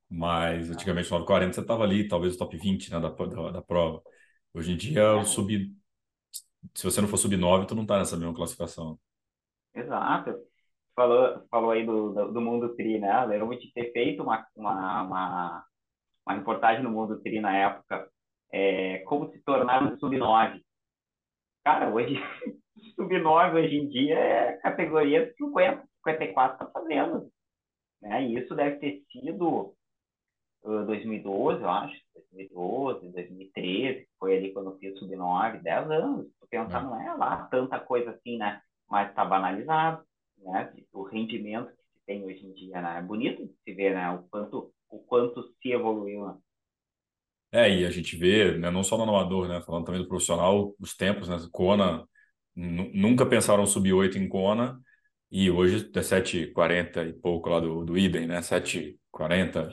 Mas antigamente 9h40 você estava ali, talvez o top 20 né, da, da, da prova. Hoje em dia, é. o sub... se você não for sub 9, tu não está nessa mesma classificação. Exato falou, falou aí do, do, do mundo tri, né? Eu lembro de ter feito uma, uma, uma, uma reportagem no mundo tri na época, é, como se tornar um sub-9. Cara, hoje, sub-9 hoje em dia é categoria 50, 54 tá fazendo. Né? E isso deve ter sido uh, 2012, eu acho, 2012, 2013, foi ali quando eu fiz sub-9, 10 anos. Tu pensar, é. não é lá tanta coisa assim, né? Mas tá banalizado né? O rendimento que se tem hoje em dia, né? É bonito de se ver, né? O quanto, o quanto se evoluiu, né? É, e a gente vê, né, não só no amador, né, falando também do profissional, os tempos, né, Kona, nunca pensaram subir 8 em Kona, e hoje é 7h40 e pouco lá do, do Idem, né, 7h40.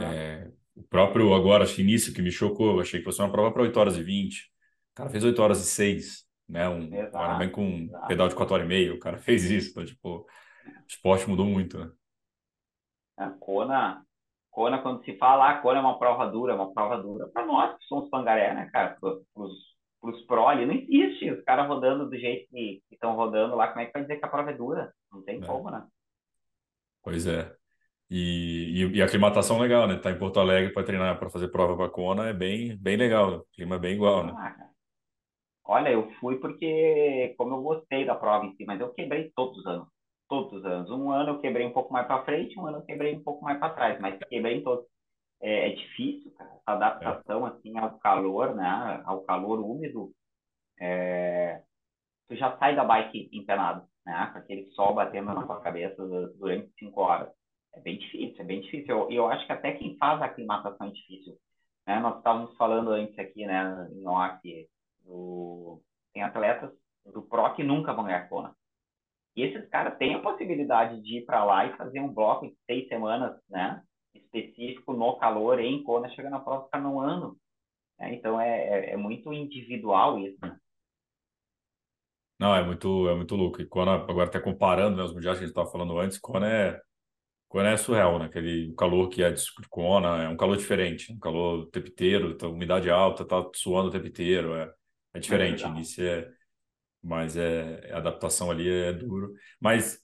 É, o próprio agora, acho início que me chocou, achei que fosse uma prova para 8 horas e 20, o cara fez 8 horas e 6, né? Um exato, bem com um pedal de 4 horas e meia, o cara fez isso, então, tipo, o esporte mudou muito, né? A Kona, Kona, quando se fala, a ah, Kona é uma prova dura, é uma prova dura. Para nós que somos pangaré, né, cara? Para os pro ali, não existe. Os caras rodando do jeito que estão rodando lá, como é que vai dizer que a prova é dura? Não tem é. como, né? Pois é. E, e, e, a aclimatação legal, né? Tá em Porto Alegre para treinar, para fazer prova para Kona é bem, bem legal. O clima é bem igual, né? Ah, Olha, eu fui porque, como eu gostei da prova em si, mas eu quebrei todos os anos. Todos os anos. Um ano eu quebrei um pouco mais para frente, um ano eu quebrei um pouco mais para trás, mas quebrei em todos. É, é difícil, cara, essa adaptação é. assim ao calor, né? Ao calor úmido. É... Tu já sai da bike empenado, né? Com aquele sol batendo na tua cabeça durante cinco horas. É bem difícil, é bem difícil. Eu, eu acho que até quem faz a aclimatação é difícil. Né? Nós estávamos falando antes aqui, né, em off, do... Tem atletas do Pro que nunca vão ganhar Kona. E esses caras têm a possibilidade de ir para lá e fazer um bloco em seis semanas, né? específico no calor em Kona, chega na prova no ano. Né? Então é, é, é, muito individual isso. Né? Não, é muito, é muito louco. E Kona, agora até comparando né, os mundiais que a gente estava falando antes, Kona é, Kona é surreal, né? Aquele calor que é de Kona é um calor diferente, um calor o tempo inteiro, tá, umidade alta, tá suando o tempo inteiro, é, é diferente. É é, mas é, a adaptação ali é duro. Mas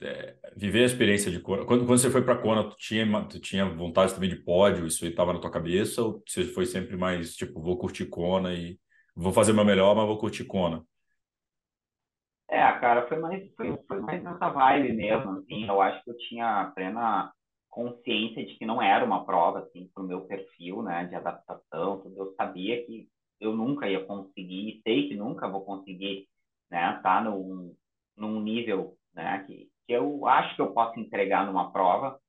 é, viver a experiência de Kona. Quando, quando você foi para Kona, tu tinha, tu tinha vontade também de pódio? Isso estava na tua cabeça? Ou você foi sempre mais tipo, vou curtir Kona e vou fazer o meu melhor, mas vou curtir Kona? É, cara, foi mais, foi, foi mais nessa vibe mesmo, assim. Eu acho que eu tinha plena consciência de que não era uma prova, assim, pro meu perfil, né, de adaptação. Tudo. Eu sabia que eu nunca ia conseguir, sei que nunca vou conseguir, né, estar tá num, num nível, né, que, que eu acho que eu posso entregar numa prova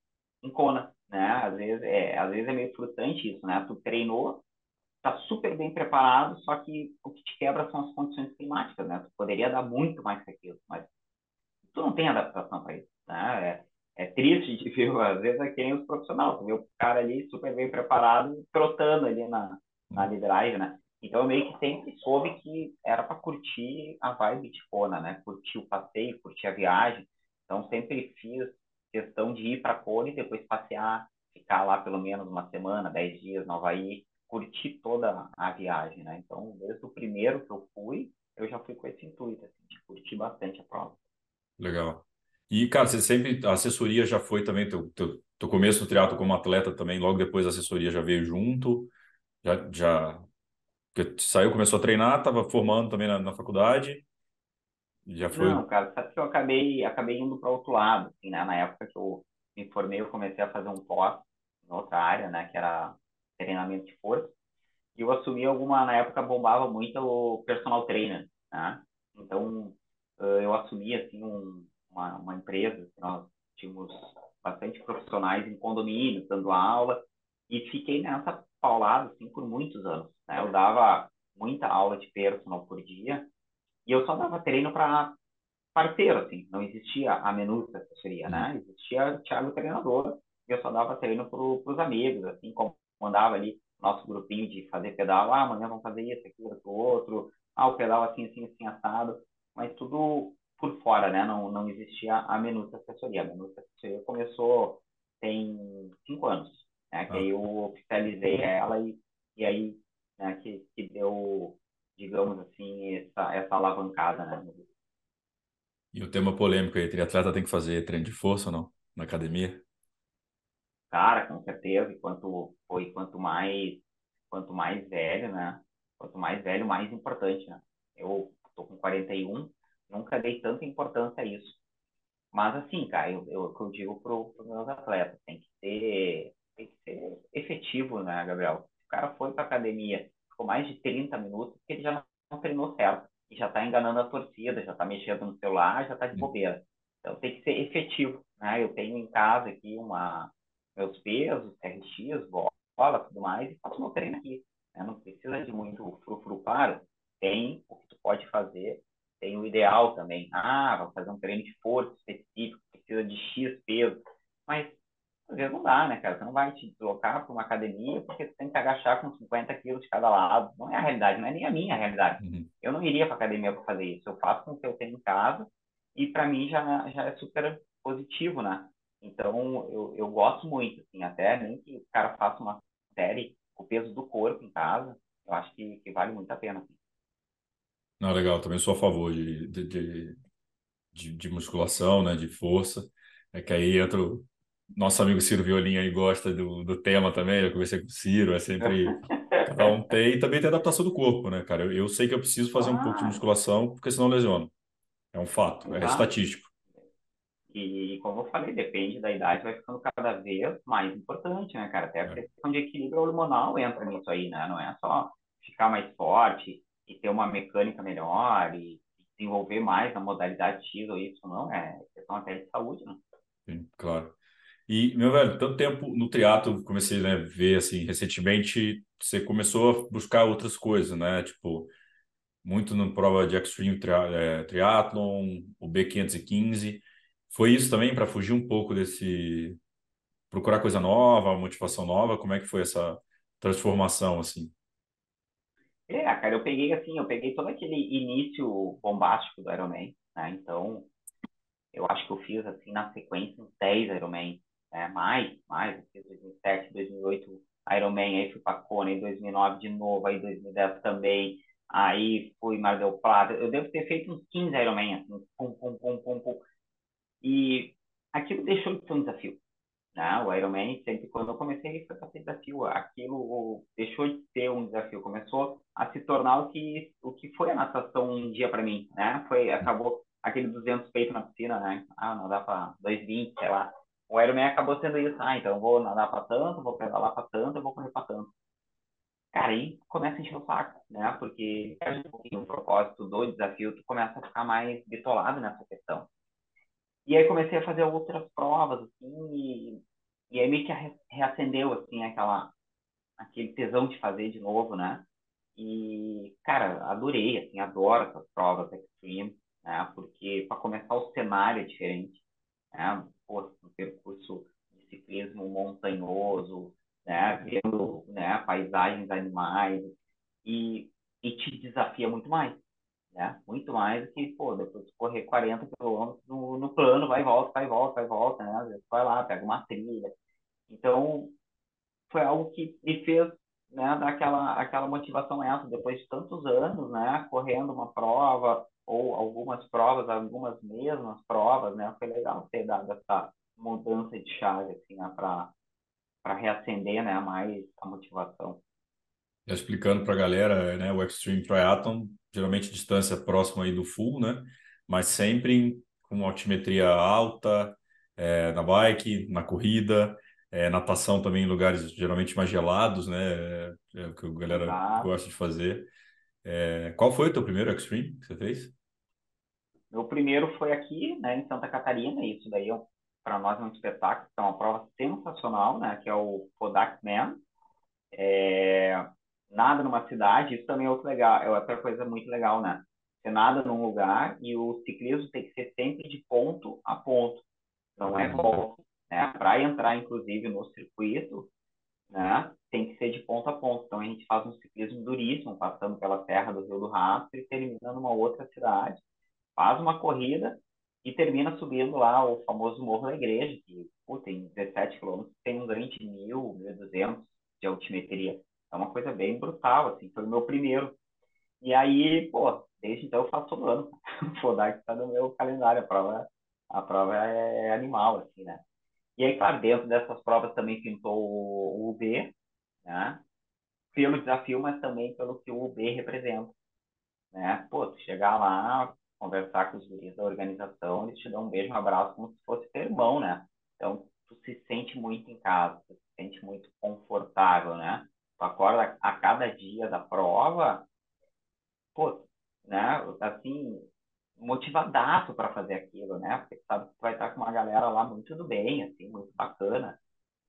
em Kona, né? Às vezes é, às vezes é meio frustrante isso, né? Tu treinou, tá super bem preparado, só que o que te quebra são as condições climáticas, né? Tu poderia dar muito mais que aquilo, mas tu não tem adaptação para isso, né? É, é triste de ver, às vezes, é que nem os profissionais, tu vê o cara ali super bem preparado, trotando ali na, na drive, né? Então, eu meio que sempre soube que era para curtir a vibe de Kona, né? Curtir o passeio, curtir a viagem. Então, sempre fiz questão de ir para Cone e depois passear, ficar lá pelo menos uma semana, dez dias no Havaí, curtir toda a viagem, né? Então, desde o primeiro que eu fui, eu já fui com esse intuito, assim, de curtir bastante a prova. Legal. E, cara, você sempre, a assessoria já foi também, teu, teu, teu começo no triatlo como atleta também, logo depois a assessoria já veio junto, já, já saiu, começou a treinar, estava formando também na, na faculdade, já foi? Não, cara, sabe que eu acabei, acabei indo para outro lado, assim, né? Na época que eu me formei, eu comecei a fazer um pós em outra área, né? Que era treinamento de força. E eu assumi alguma, na época bombava muito o personal trainer, né? Então, eu assumi, assim, um, uma, uma empresa, nós tínhamos bastante profissionais em condomínio, dando aula, e fiquei nessa paulada, assim, por muitos anos, né? Eu dava muita aula de personal por dia, e eu só dava treino para parceiro, assim. Não existia a menu assessoria, né? Uhum. Existia o Thiago treinador e eu só dava treino para os amigos, assim, como mandava ali nosso grupinho de fazer pedal. Ah, amanhã vamos fazer isso, aquilo, outro, outro. Ah, o pedal assim, assim, assim, assado. Mas tudo por fora, né? Não, não existia a menu assessoria. A menu da assessoria começou tem cinco anos, né? Que ah. aí eu oficializei ela e, e aí, né, que, que deu digamos assim, essa, essa alavancada, né? E o tema polêmico aí, triatleta tem que fazer treino de força ou não? Na academia? Cara, com certeza. E quanto, foi, quanto mais quanto mais velho, né? Quanto mais velho, mais importante, né? Eu tô com 41, nunca dei tanta importância a isso. Mas assim, cara, eu, eu, eu digo pro, os meus atletas, tem que ser, tem que ser efetivo, né, Gabriel? Cara foi pra academia ficou mais de 30 minutos, porque ele já não treinou certo. E já está enganando a torcida, já está mexendo no celular, já está de bobeira. Então tem que ser efetivo. Né? Eu tenho em casa aqui uma, meus pesos, RX, bola, tudo mais, e faço meu treino aqui. Né? Não precisa de muito frufru, claro. Tem o que tu pode fazer, tem o ideal também. Ah, vou fazer um treino de força específico, precisa de X peso. Mas às vezes não dá, né, cara? Você não vai te deslocar para uma academia porque você tem que agachar com 50 quilos de cada lado. Não é a realidade, não é nem a minha realidade. Uhum. Eu não iria para academia para fazer isso. Eu faço com o que eu tenho em casa e para mim já, já é super positivo, né? Então, eu, eu gosto muito, assim, até nem que o cara faça uma série com o peso do corpo em casa, eu acho que, que vale muito a pena. Assim. Não, legal, também sou a favor de, de, de, de, de musculação, né, de força. É que aí entra nosso amigo Ciro Violinha aí gosta do, do tema também, eu conversei com o Ciro, é sempre cada um tem, e também tem adaptação do corpo, né, cara? Eu, eu sei que eu preciso fazer ah. um pouco de musculação, porque senão lesiono. É um fato, é estatístico. E como eu falei, depende da idade, vai ficando cada vez mais importante, né, cara? Até a é. questão de equilíbrio hormonal entra nisso aí, né? Não é só ficar mais forte e ter uma mecânica melhor e desenvolver mais na modalidade X ou Y, não, é questão até de saúde, né? Sim, claro. E, meu velho, tanto tempo no triatlo, comecei a né, ver, assim, recentemente, você começou a buscar outras coisas, né? Tipo, muito na prova de Extreme é, Triathlon, o B515. Foi isso também para fugir um pouco desse procurar coisa nova, motivação nova? Como é que foi essa transformação, assim? É, cara, eu peguei assim, eu peguei todo aquele início bombástico do Ironman, né? Então, eu acho que eu fiz assim na sequência uns 10 Ironman, né? Mais, mais, eu fiz 2007, 2008 Ironman, aí fui para Kona em 2009 de novo, aí 2010 também, aí fui Mar del Plata. Eu devo ter feito uns 15 Ironman, assim, pum, pum, pum, pum, pum. E aquilo deixou de ser um desafio. Né? O Ironman, sempre quando eu comecei, foi para ser desafio. Aquilo deixou de ser um desafio, começou a se tornar o que, o que foi a natação um dia para mim. Né? Foi, acabou aquele 200 peito na piscina, né? Ah, não dá para 220, sei lá. O Ironman acabou sendo isso. Ah, então vou nadar para tanto, vou pedalar para tanto, vou correr para tanto. Cara, aí começa a encher o saco, né? Porque um pouquinho o propósito do desafio, tu começa a ficar mais bitolado nessa questão. E aí comecei a fazer outras provas, assim, e, e aí meio que reacendeu, assim, aquela, aquele tesão de fazer de novo, né? E, cara, adorei, assim, adoro essas provas extreme, né? Porque, para começar, o cenário é diferente, né? Um percurso de ciclismo montanhoso, né? Vendo, né, paisagens animais, e, e te desafia muito mais, né? Muito mais do que, pô, depois de correr 40 quilômetros no, no plano, vai e volta, vai e volta, vai e volta, né? Às vezes vai lá, pega uma trilha. Então, foi algo que me fez, né, dar aquela, aquela motivação essa, depois de tantos anos, né, correndo uma prova, ou algumas provas, algumas mesmas provas, né, foi legal ter dado essa mudança de chave, assim, né, para reacender, né, mais a motivação. Explicando para a galera, né, o Extreme Triathlon geralmente distância próxima aí do full, né? Mas sempre com altimetria alta, é, na bike, na corrida, é, natação também em lugares geralmente mais gelados, né? É, é o que a galera ah. gosta de fazer. É, qual foi o teu primeiro Extreme que você fez? Meu primeiro foi aqui, né, em Santa Catarina. Isso daí é para nós é um espetáculo, é uma prova sensacional, né? Que é o Kodak Man. É, nada numa cidade, isso também é outro legal, é outra coisa muito legal, né? Você nada num lugar e o ciclismo tem que ser sempre de ponto a ponto, não é volta, né? Para entrar, inclusive, no circuito, né? Tem que ser de ponto a ponto. Então a gente faz um ciclismo duríssimo, passando pela Serra do Rio do Rastro e termina numa outra cidade, faz uma corrida e termina subindo lá o famoso Morro da Igreja, que tem 17 quilômetros, tem um ganho de 1.000, 1.200 de altimetria. É uma coisa bem brutal, assim, foi o meu primeiro. E aí, pô, desde então eu faço todo ano. o Fodak está no meu calendário, a prova, a prova é animal, assim, né? E aí, claro, dentro dessas provas também pintou o UB, né? Pelo desafio, mas também pelo que o UB representa, né? Pô, tu chegar lá, conversar com os guris da organização, eles te dão um beijo, um abraço, como se fosse teu irmão, né? Então, tu se sente muito em casa, tu se sente muito confortável, né? tu acorda a cada dia da prova, pô, né, assim, motivadaço para fazer aquilo, né? Porque sabe que tu vai estar com uma galera lá muito do bem, assim, muito bacana.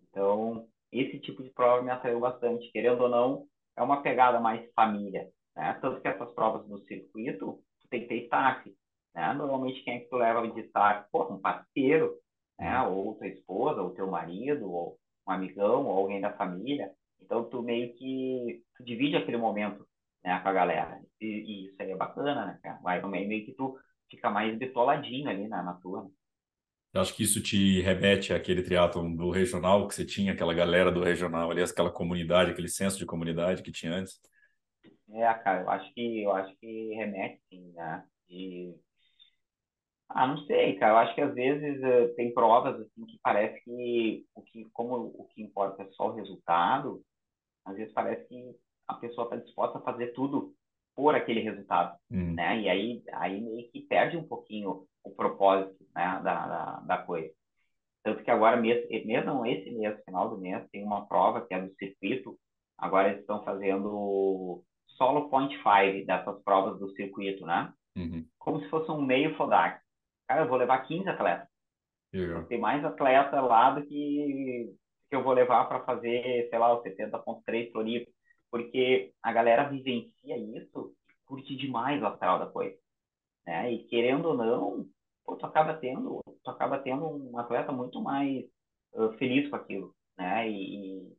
Então, esse tipo de prova me atraiu bastante. Querendo ou não, é uma pegada mais família, né? Tanto que essas provas no circuito, tu tem que ter destaque, né? Normalmente, quem é que tu leva de destaque? Pô, um parceiro, né? Ou tua esposa, ou teu marido, ou um amigão, ou alguém da família. Então, tu meio que tu divide aquele momento né, com a galera. E, e isso aí é bacana, né, cara? Vai meio que tu fica mais bitoladinho ali na, na. Né? Eu acho que isso te remete àquele triatlon do regional, que você tinha aquela galera do regional ali, aquela comunidade, aquele senso de comunidade que tinha antes. É, cara, eu acho que eu acho que remete, sim, né? De... Ah, não sei, cara. Eu acho que às vezes uh, tem provas assim que parece que o que como o que importa é só o resultado, às vezes parece que a pessoa está disposta a fazer tudo por aquele resultado, uhum. né? E aí, aí meio que perde um pouquinho o propósito, né, da, da, da coisa. Tanto que agora, mesmo, mesmo esse mês, final do mês, tem uma prova que é do circuito. Agora eles estão fazendo solo point five dessas provas do circuito, né? Uhum. Como se fosse um meio FODAC. Cara, eu vou levar 15 atletas. Tem mais atleta lá do que que eu vou levar para fazer, sei lá, o 70.3 Floripa, porque a galera vivencia isso, curte demais o astral da coisa, né? E querendo ou não, pô, tu acaba tendo, tu acaba tendo um atleta muito mais uh, feliz com aquilo, né? E,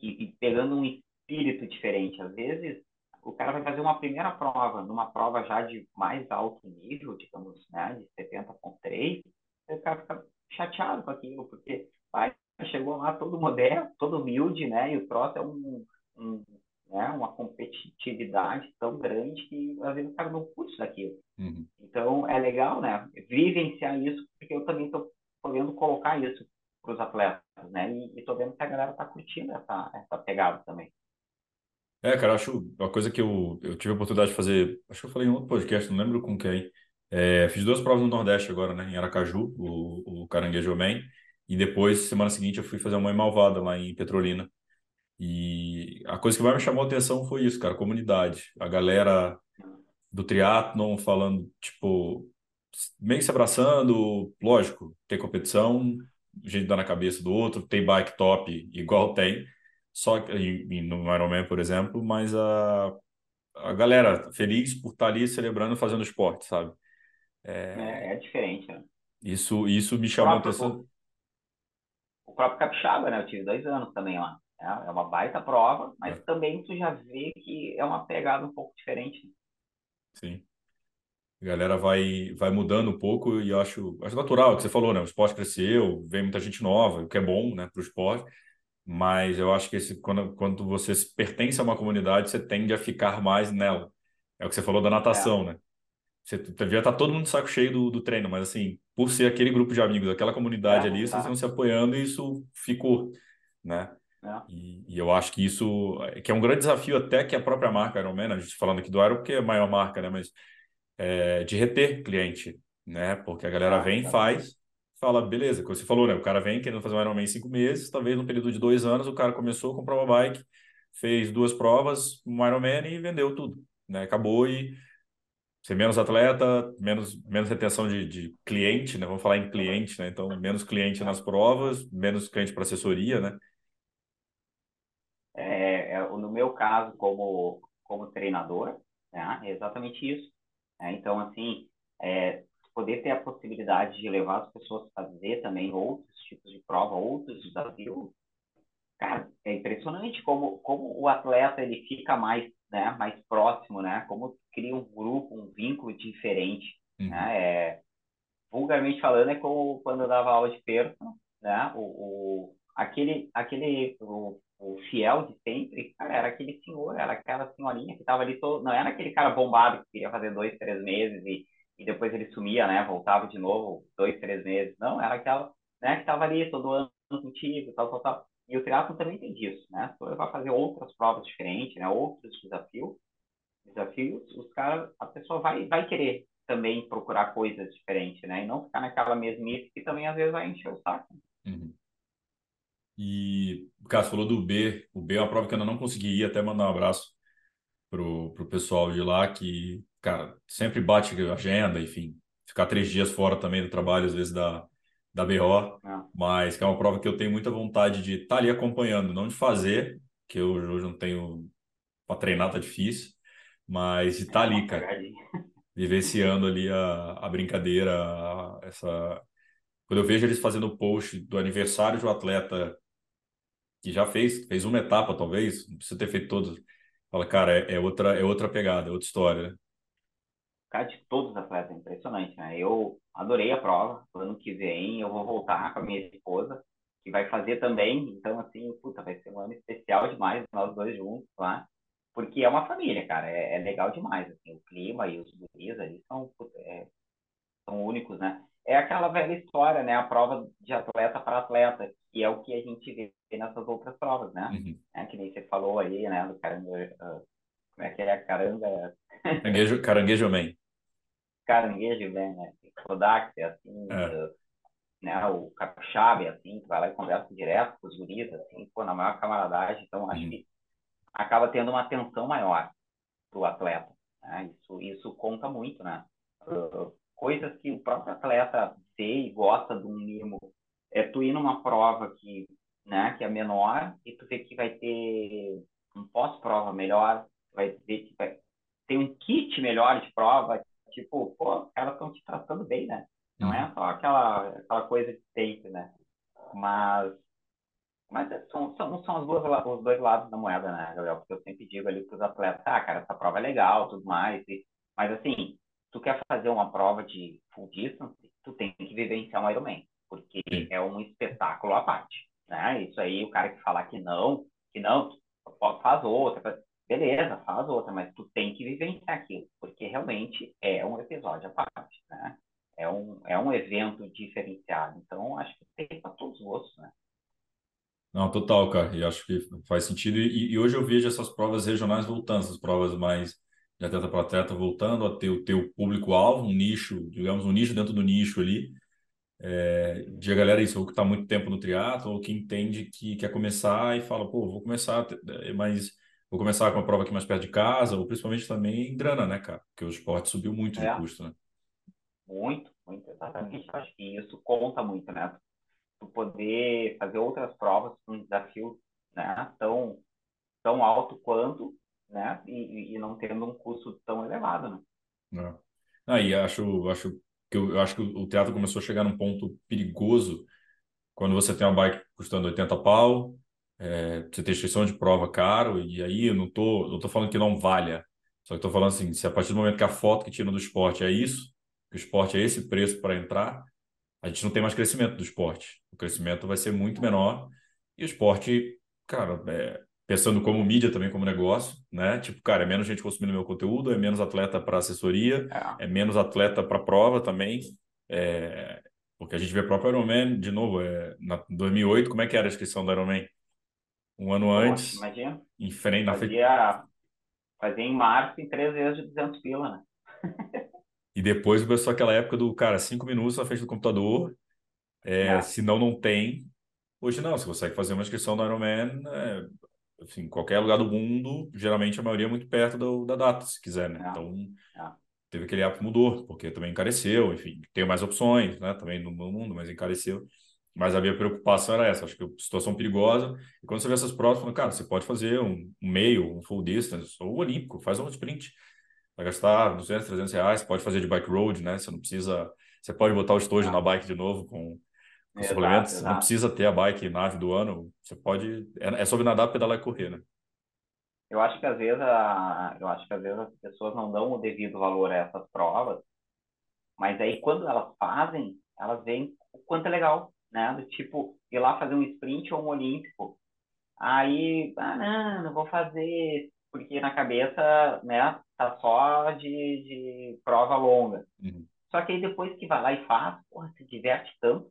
e, e, pegando um espírito diferente. Às vezes, o cara vai fazer uma primeira prova, numa prova já de mais alto nível, digamos, né? De 70.3, o cara fica chateado com aquilo, porque pai, chegou lá todo moderno, todo humilde, né? E o troço é um, um né? uma competitividade tão grande que às vezes o cara não curte daquilo. Uhum. Então é legal, né? Vivenciar isso, porque eu também estou podendo colocar isso para os atletas, né? E estou vendo que a galera está curtindo essa, essa pegada também. É, cara, acho uma coisa que eu, eu tive a oportunidade de fazer, acho que eu falei em outro podcast, não lembro com quem. É, fiz duas provas no Nordeste agora, né? Em Aracaju, o, o Caranguejo Man, e depois, semana seguinte, eu fui fazer uma malvada lá em Petrolina. E a coisa que mais me chamou a atenção foi isso, cara, comunidade. A galera do triatlon falando, tipo, meio se abraçando, lógico, tem competição, a gente dá na cabeça do outro, tem bike top igual tem, só que no Ironman, por exemplo, mas a, a galera feliz por estar ali celebrando fazendo esporte, sabe? É, é, é diferente, né? Isso, isso me chamou a atenção. O próprio Capixaba, né? Eu tive dois anos também lá. É, é uma baita prova, mas é. também tu já vê que é uma pegada um pouco diferente. Sim. A galera vai, vai mudando um pouco e eu acho, acho natural o que você falou, né? O esporte cresceu, vem muita gente nova, o que é bom, né, para o esporte. Mas eu acho que esse, quando, quando você pertence a uma comunidade, você tende a ficar mais nela. É o que você falou da natação, é. né? Você devia estar todo mundo de saco cheio do, do treino, mas assim, por ser aquele grupo de amigos, aquela comunidade é, ali, vocês estão se apoiando e isso ficou, né? É. E, e, eu acho que isso que é um grande desafio até que a própria marca Ironman, a gente falando aqui do Iron porque é a maior marca, né? Mas é, de reter cliente, né? Porque a galera ah, vem, tá faz, fala, beleza, como você falou, né? O cara vem querendo fazer um Ironman em cinco meses, talvez no período de dois anos o cara começou, comprou uma bike, fez duas provas, um Ironman e vendeu tudo, né? Acabou e ser menos atleta, menos, menos retenção de, de cliente, né? Vamos falar em cliente, né? Então, menos cliente nas provas, menos cliente para assessoria, né? É, é, no meu caso, como, como treinador, né, é exatamente isso. Né? Então, assim, é, poder ter a possibilidade de levar as pessoas a fazer também outros tipos de prova, outros desafios, cara, é impressionante como, como o atleta ele fica mais, né, mais próximo, né? Como cria um grupo, um vínculo diferente, uhum. né? É, vulgarmente falando, é como quando eu dava aula de perto, né? O, o, aquele, aquele o o fiel de sempre, cara, era aquele senhor, era aquela senhorinha que estava ali, todo, não era aquele cara bombado que queria fazer dois, três meses e, e depois ele sumia, né, voltava de novo dois, três meses, não, era aquela, né, que estava ali todo ano contigo, tal, tal, tal. E o triatlo também tem disso, né, se for fazer outras provas diferentes, né, outros desafios, desafios, os caras, a pessoa vai, vai querer também procurar coisas diferentes, né, e não ficar naquela mesmice que também às vezes vai encher o saco. Uhum. E o Cássio falou do B. O B é uma prova que eu ainda não consegui ir, até mandar um abraço pro, pro pessoal de lá, que, cara, sempre bate a agenda, enfim. Ficar três dias fora também do trabalho, às vezes, da, da BO, é. mas que é uma prova que eu tenho muita vontade de estar tá ali acompanhando, não de fazer, que eu hoje não tenho para treinar, tá difícil, mas de estar tá ali, cara. Vivenciando ali a, a brincadeira, a, essa. Quando eu vejo eles fazendo o post do aniversário do atleta que já fez, fez uma etapa talvez, não precisa ter feito todas. Fala, cara, é, é, outra, é outra pegada, é outra história. Cara, de todos os atletas, é impressionante, né? Eu adorei a prova, ano que vem eu vou voltar com a minha esposa, que vai fazer também, então assim, puta, vai ser um ano especial demais, nós dois juntos lá, porque é uma família, cara, é, é legal demais, assim, o clima e os guris ali são, puta, é, são únicos, né? é aquela velha história, né? A prova de atleta para atleta, que é o que a gente vê nessas outras provas, né? Uhum. É, que nem você falou aí, né? Do caranguejo, uh, como é que é? Caranga... Caranguejo, caranguejo man. Caranguejo man, né? Kodak, assim, é. né? O capixaba, assim, que vai lá e conversa direto com os guris, assim, pô, na maior camaradagem. Então, acho uhum. que acaba tendo uma atenção maior pro atleta. Né? Isso, isso conta muito, né? Uh, coisas que o próprio atleta vê e gosta de um mimo. É tu ir numa prova que, né, que é menor e tu vê que vai ter um pós-prova melhor, vai ver que vai ter um kit melhor de prova, tipo, pô, os caras estão te tratando bem, né? Não é uhum. só aquela, aquela coisa de sempre, né? Mas, mas é, são, são, são as duas, os dois lados da moeda, né, Gabriel? Porque eu sempre digo ali para os atletas, ah, cara, essa prova é legal, tudo mais. E, mas assim, tu quer fazer uma prova de full distance, tu tem que vivenciar um Ironman, porque é um espetáculo à parte, né? Isso aí, o cara que falar que não, que não, faz outra, beleza, faz outra, mas tu tem que vivenciar aquilo, porque realmente é um episódio à parte, né? É um, é um evento diferenciado. Então, acho que tem para todos os gostos, né? Não, total, cara. E acho que faz sentido. E, e, hoje eu vejo essas provas regionais voltando, essas provas mais de atleta para atleta voltando a ter o teu público-alvo, um nicho, digamos, um nicho dentro do nicho ali. É, de a galera isso, ou que está muito tempo no triatlo, ou que entende que quer começar e fala, pô, vou começar, mas vou começar com a prova aqui mais perto de casa, ou principalmente também em grana, né, cara? Porque o esporte subiu muito é. de custo, né? Muito, muito, exatamente. Acho que isso conta muito, né? Tu poder fazer outras provas com um desafio né, tão, tão alto quanto, né? E, e não tendo um custo tão elevado, né? É. Aí ah, acho, acho que eu, eu acho que o teatro começou a chegar num ponto perigoso quando você tem uma bike custando 80 pau, é, você tem inscrição de prova caro, e aí eu não tô, não tô falando que não valha, só que tô falando assim, se a partir do momento que a foto que tira do esporte é isso, que o esporte é esse preço para entrar, a gente não tem mais crescimento do esporte. O crescimento vai ser muito menor e o esporte, cara, é, pensando como mídia também como negócio, né? Tipo, cara, é menos gente consumindo meu conteúdo, é menos atleta para assessoria, é. é. menos atleta para prova também. É... Porque a gente vê o próprio Ironman, de novo, é... na 2008, como é que era a inscrição do Ironman? Um ano antes, imagina. em frente, na fazia, fazia em março em três vezes de 200 pila, né? E depois começou aquela época do, cara, cinco minutos na frente do computador. É, é. Se não, não tem. Hoje não, você consegue fazer uma inscrição do Ironman é, assim, qualquer lugar do mundo, geralmente a maioria é muito perto do, da data, se quiser, né? É. Então, é. teve aquele app mudou, porque também encareceu, enfim, tem mais opções, né? Também no, no mundo, mas encareceu. Mas a minha preocupação era essa, acho que é situação perigosa. E quando você vê essas provas, fala, cara, você pode fazer um, meio, um full distance, ou olímpico, faz um sprint vai gastar 200, 300 reais, pode fazer de bike road, né? Você não precisa, você pode botar o estojo ah. na bike de novo com, com exato, suplementos, exato. não precisa ter a bike nave do ano, você pode, é, é sobre nadar, pedalar e correr, né? Eu acho que às vezes a, eu acho que às vezes as pessoas não dão o devido valor a essas provas, mas aí quando elas fazem, elas veem o quanto é legal, né? Do tipo ir lá fazer um sprint ou um olímpico. Aí, ah, não, não vou fazer porque na cabeça, né, tá só de, de prova longa. Uhum. Só que aí depois que vai lá e faz, porra, se diverte tanto,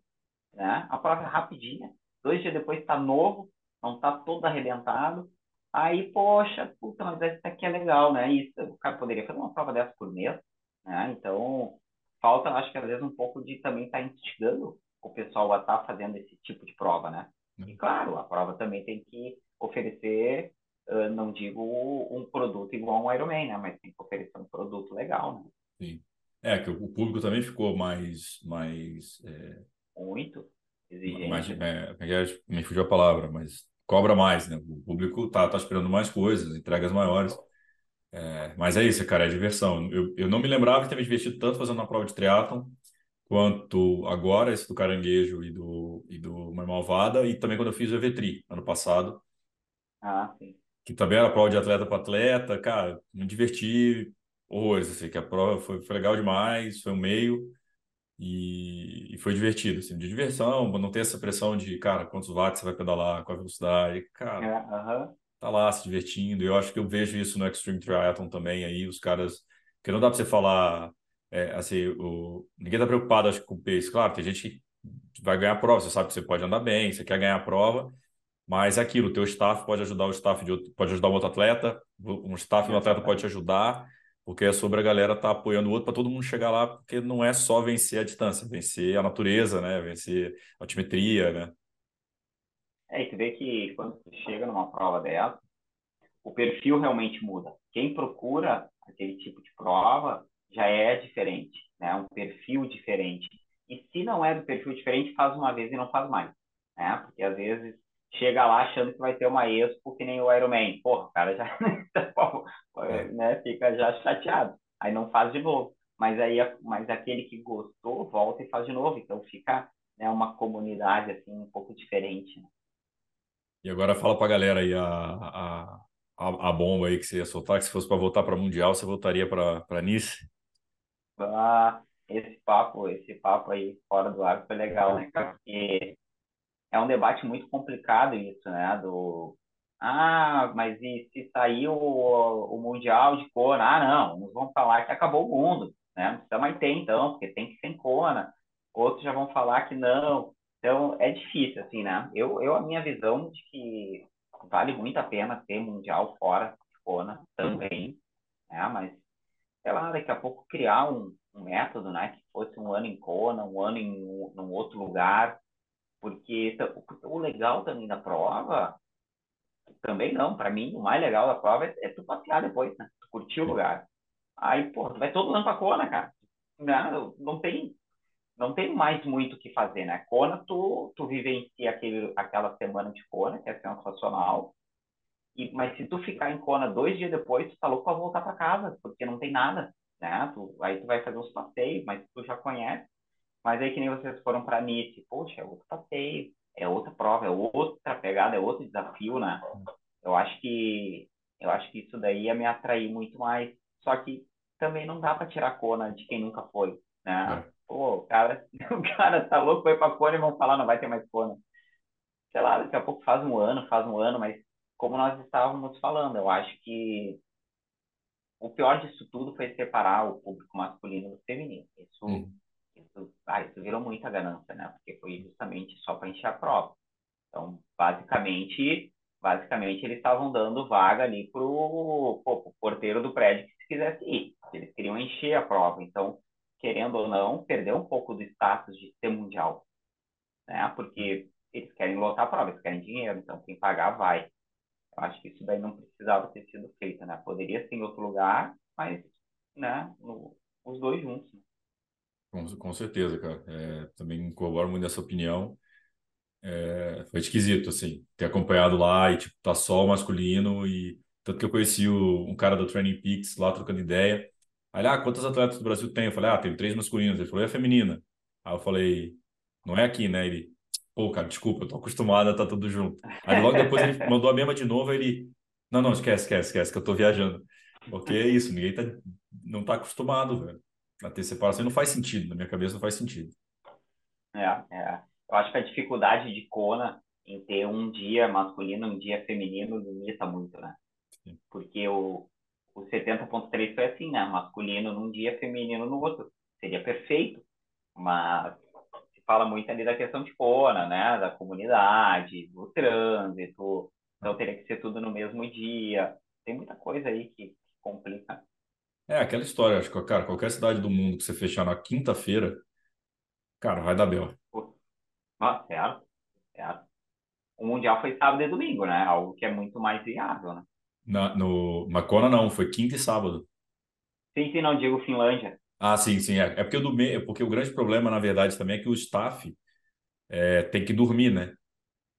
né? A prova é rapidinha, dois dias depois tá novo, não tá todo arrebentado. Aí, poxa, puta, mas isso aqui é legal, né? Isso, o cara poderia fazer uma prova dessa por mês, né? Então, falta, acho que às vezes um pouco de também estar tá instigando o pessoal a estar tá fazendo esse tipo de prova, né? Uhum. E claro, a prova também tem que oferecer uh, não digo um produto igual um Ironman, né? Mas tem que oferecer um produto legal, né? Sim. É, que o público também ficou mais... mais é... Muito exigente. Mais, é, é, me fugiu a palavra, mas cobra mais, né? O público tá, tá esperando mais coisas, entregas maiores. É, mas é isso, cara, é diversão. Eu, eu não me lembrava de ter me divertido tanto fazendo uma prova de triatlon quanto agora, esse do caranguejo e do, e do Mãe Malvada, e também quando eu fiz o EV3 ano passado. Ah, sim que também era prova de atleta para atleta, cara, me diverti horrores, assim, que a prova foi, foi legal demais, foi um meio e, e, foi divertido, assim, de diversão, não ter essa pressão de, cara, quantos watts você vai pedalar, qual a velocidade, cara, é, uh -huh. tá lá se divertindo, e eu acho que eu vejo isso no Extreme Triathlon também, aí os caras, que não dá para você falar, é, assim, o, ninguém tá preocupado, acho com o pace, claro, tem gente que vai ganhar a prova, você sabe que você pode andar bem, você quer ganhar a prova, mas é aquilo, o teu staff pode ajudar o staff de outro, pode ajudar um outro atleta, um staff de um atleta pode te ajudar, porque é sobre a galera estar tá apoiando o outro para todo mundo chegar lá, porque não é só vencer a distância, vencer a natureza, né? Vencer a altimetria, né? É, e tu vê que quando tu chega numa prova dessa, o perfil realmente muda. Quem procura aquele tipo de prova já é diferente, né? Um perfil diferente. E se não é do perfil diferente, faz uma vez e não faz mais, né? Porque às vezes chega lá achando que vai ter uma expo que nem o Iron Man. Porra, o cara já né, fica já chateado. Aí não faz de novo. Mas aí mas aquele que gostou volta e faz de novo. Então fica né, uma comunidade assim um pouco diferente. Né? E agora fala para a galera aí a, a, a, a, bomba aí que você ia soltar, que se fosse para voltar para Mundial, você voltaria para Nice? Ah, esse papo, esse papo aí fora do ar foi legal, né, Porque é um debate muito complicado isso, né? Do ah, mas e se sair o, o Mundial de Kona? Ah, não, nos vão falar que acabou o mundo, né? Não precisa mais ter, então, porque tem que ser em Kona. Outros já vão falar que não. Então, é difícil, assim, né? Eu, eu a minha visão de que vale muito a pena ter Mundial fora de Kona também, né? Mas, sei lá, daqui a pouco criar um, um método, né? Que fosse um ano em Kona, um ano em um outro lugar, porque o legal também da prova, também não, para mim, o mais legal da prova é, é tu passear depois, né? Tu curtir o lugar. Aí, pô, tu vai todo ano pra Kona, cara. Não, não tem não tem mais muito o que fazer, né? Kona, tu, tu vivencia aquele, aquela semana de Kona, que é sensacional. E, mas se tu ficar em Kona dois dias depois, tu tá louco pra voltar para casa, porque não tem nada, né? Tu, aí tu vai fazer uns passeios, mas tu já conhece. Mas aí que nem vocês foram para Nice, poxa, é outro passeio, é outra prova, é outra pegada, é outro desafio, né? Eu acho que eu acho que isso daí ia me atrair muito mais. Só que também não dá para tirar Kona de quem nunca foi, né? É. Pô, o cara, o cara tá louco, foi pra Kona e vão falar, não vai ter mais Kona. Sei lá, daqui a pouco faz um ano, faz um ano, mas como nós estávamos falando, eu acho que o pior disso tudo foi separar o público masculino do feminino. Isso, hum. isso, ah, isso virou muita ganância, né? Porque foi justamente só para encher a prova. Então, basicamente, basicamente eles estavam dando vaga ali pro, pro porteiro do prédio que se quisesse ir. Eles queriam encher a prova. Então, querendo ou não, perdeu um pouco do status de ser mundial, né? Porque eles querem lotar a prova, eles querem dinheiro, então quem pagar vai. Acho que isso daí não precisava ter sido feito, né? Poderia ser em outro lugar, mas, né, no, os dois juntos. Né? Com, com certeza, cara. É, também corroboro muito dessa opinião. É, foi esquisito, assim, ter acompanhado lá e, tipo, tá só o masculino e tanto que eu conheci o, um cara do Training Peaks lá trocando ideia Aí, ah, quantas atletas do Brasil tem? Eu falei, ah, tem três masculinas. Ele falou, e a feminina? Aí eu falei, não é aqui, né? Ele, pô, cara, desculpa, eu tô acostumado a estar tá tudo junto. Aí logo depois ele mandou a mesma de novo, ele, não, não, esquece, esquece, esquece, que eu tô viajando. Porque é isso, ninguém tá, não tá acostumado, velho, a ter separação. Não faz sentido, na minha cabeça não faz sentido. É, é. Eu acho que a dificuldade de Kona em ter um dia masculino, um dia feminino, limita muito, né? Sim. Porque o, o 70.3 foi assim, né? Masculino num dia, feminino no outro. Seria perfeito, mas fala muito ali da questão de Kona, né? Da comunidade, do trânsito, então teria que ser tudo no mesmo dia. Tem muita coisa aí que, que complica. É, aquela história, acho que, cara, qualquer cidade do mundo que você fechar na quinta-feira, cara, vai dar bel. Ah, certo, certo. O Mundial foi sábado e domingo, né? Algo que é muito mais viável, né? Na, no Macona não, foi quinta e sábado. Sim, sim, não digo Finlândia. Ah, sim, sim. É, é porque, o do é porque o grande problema, na verdade, também é que o staff é, tem que dormir, né?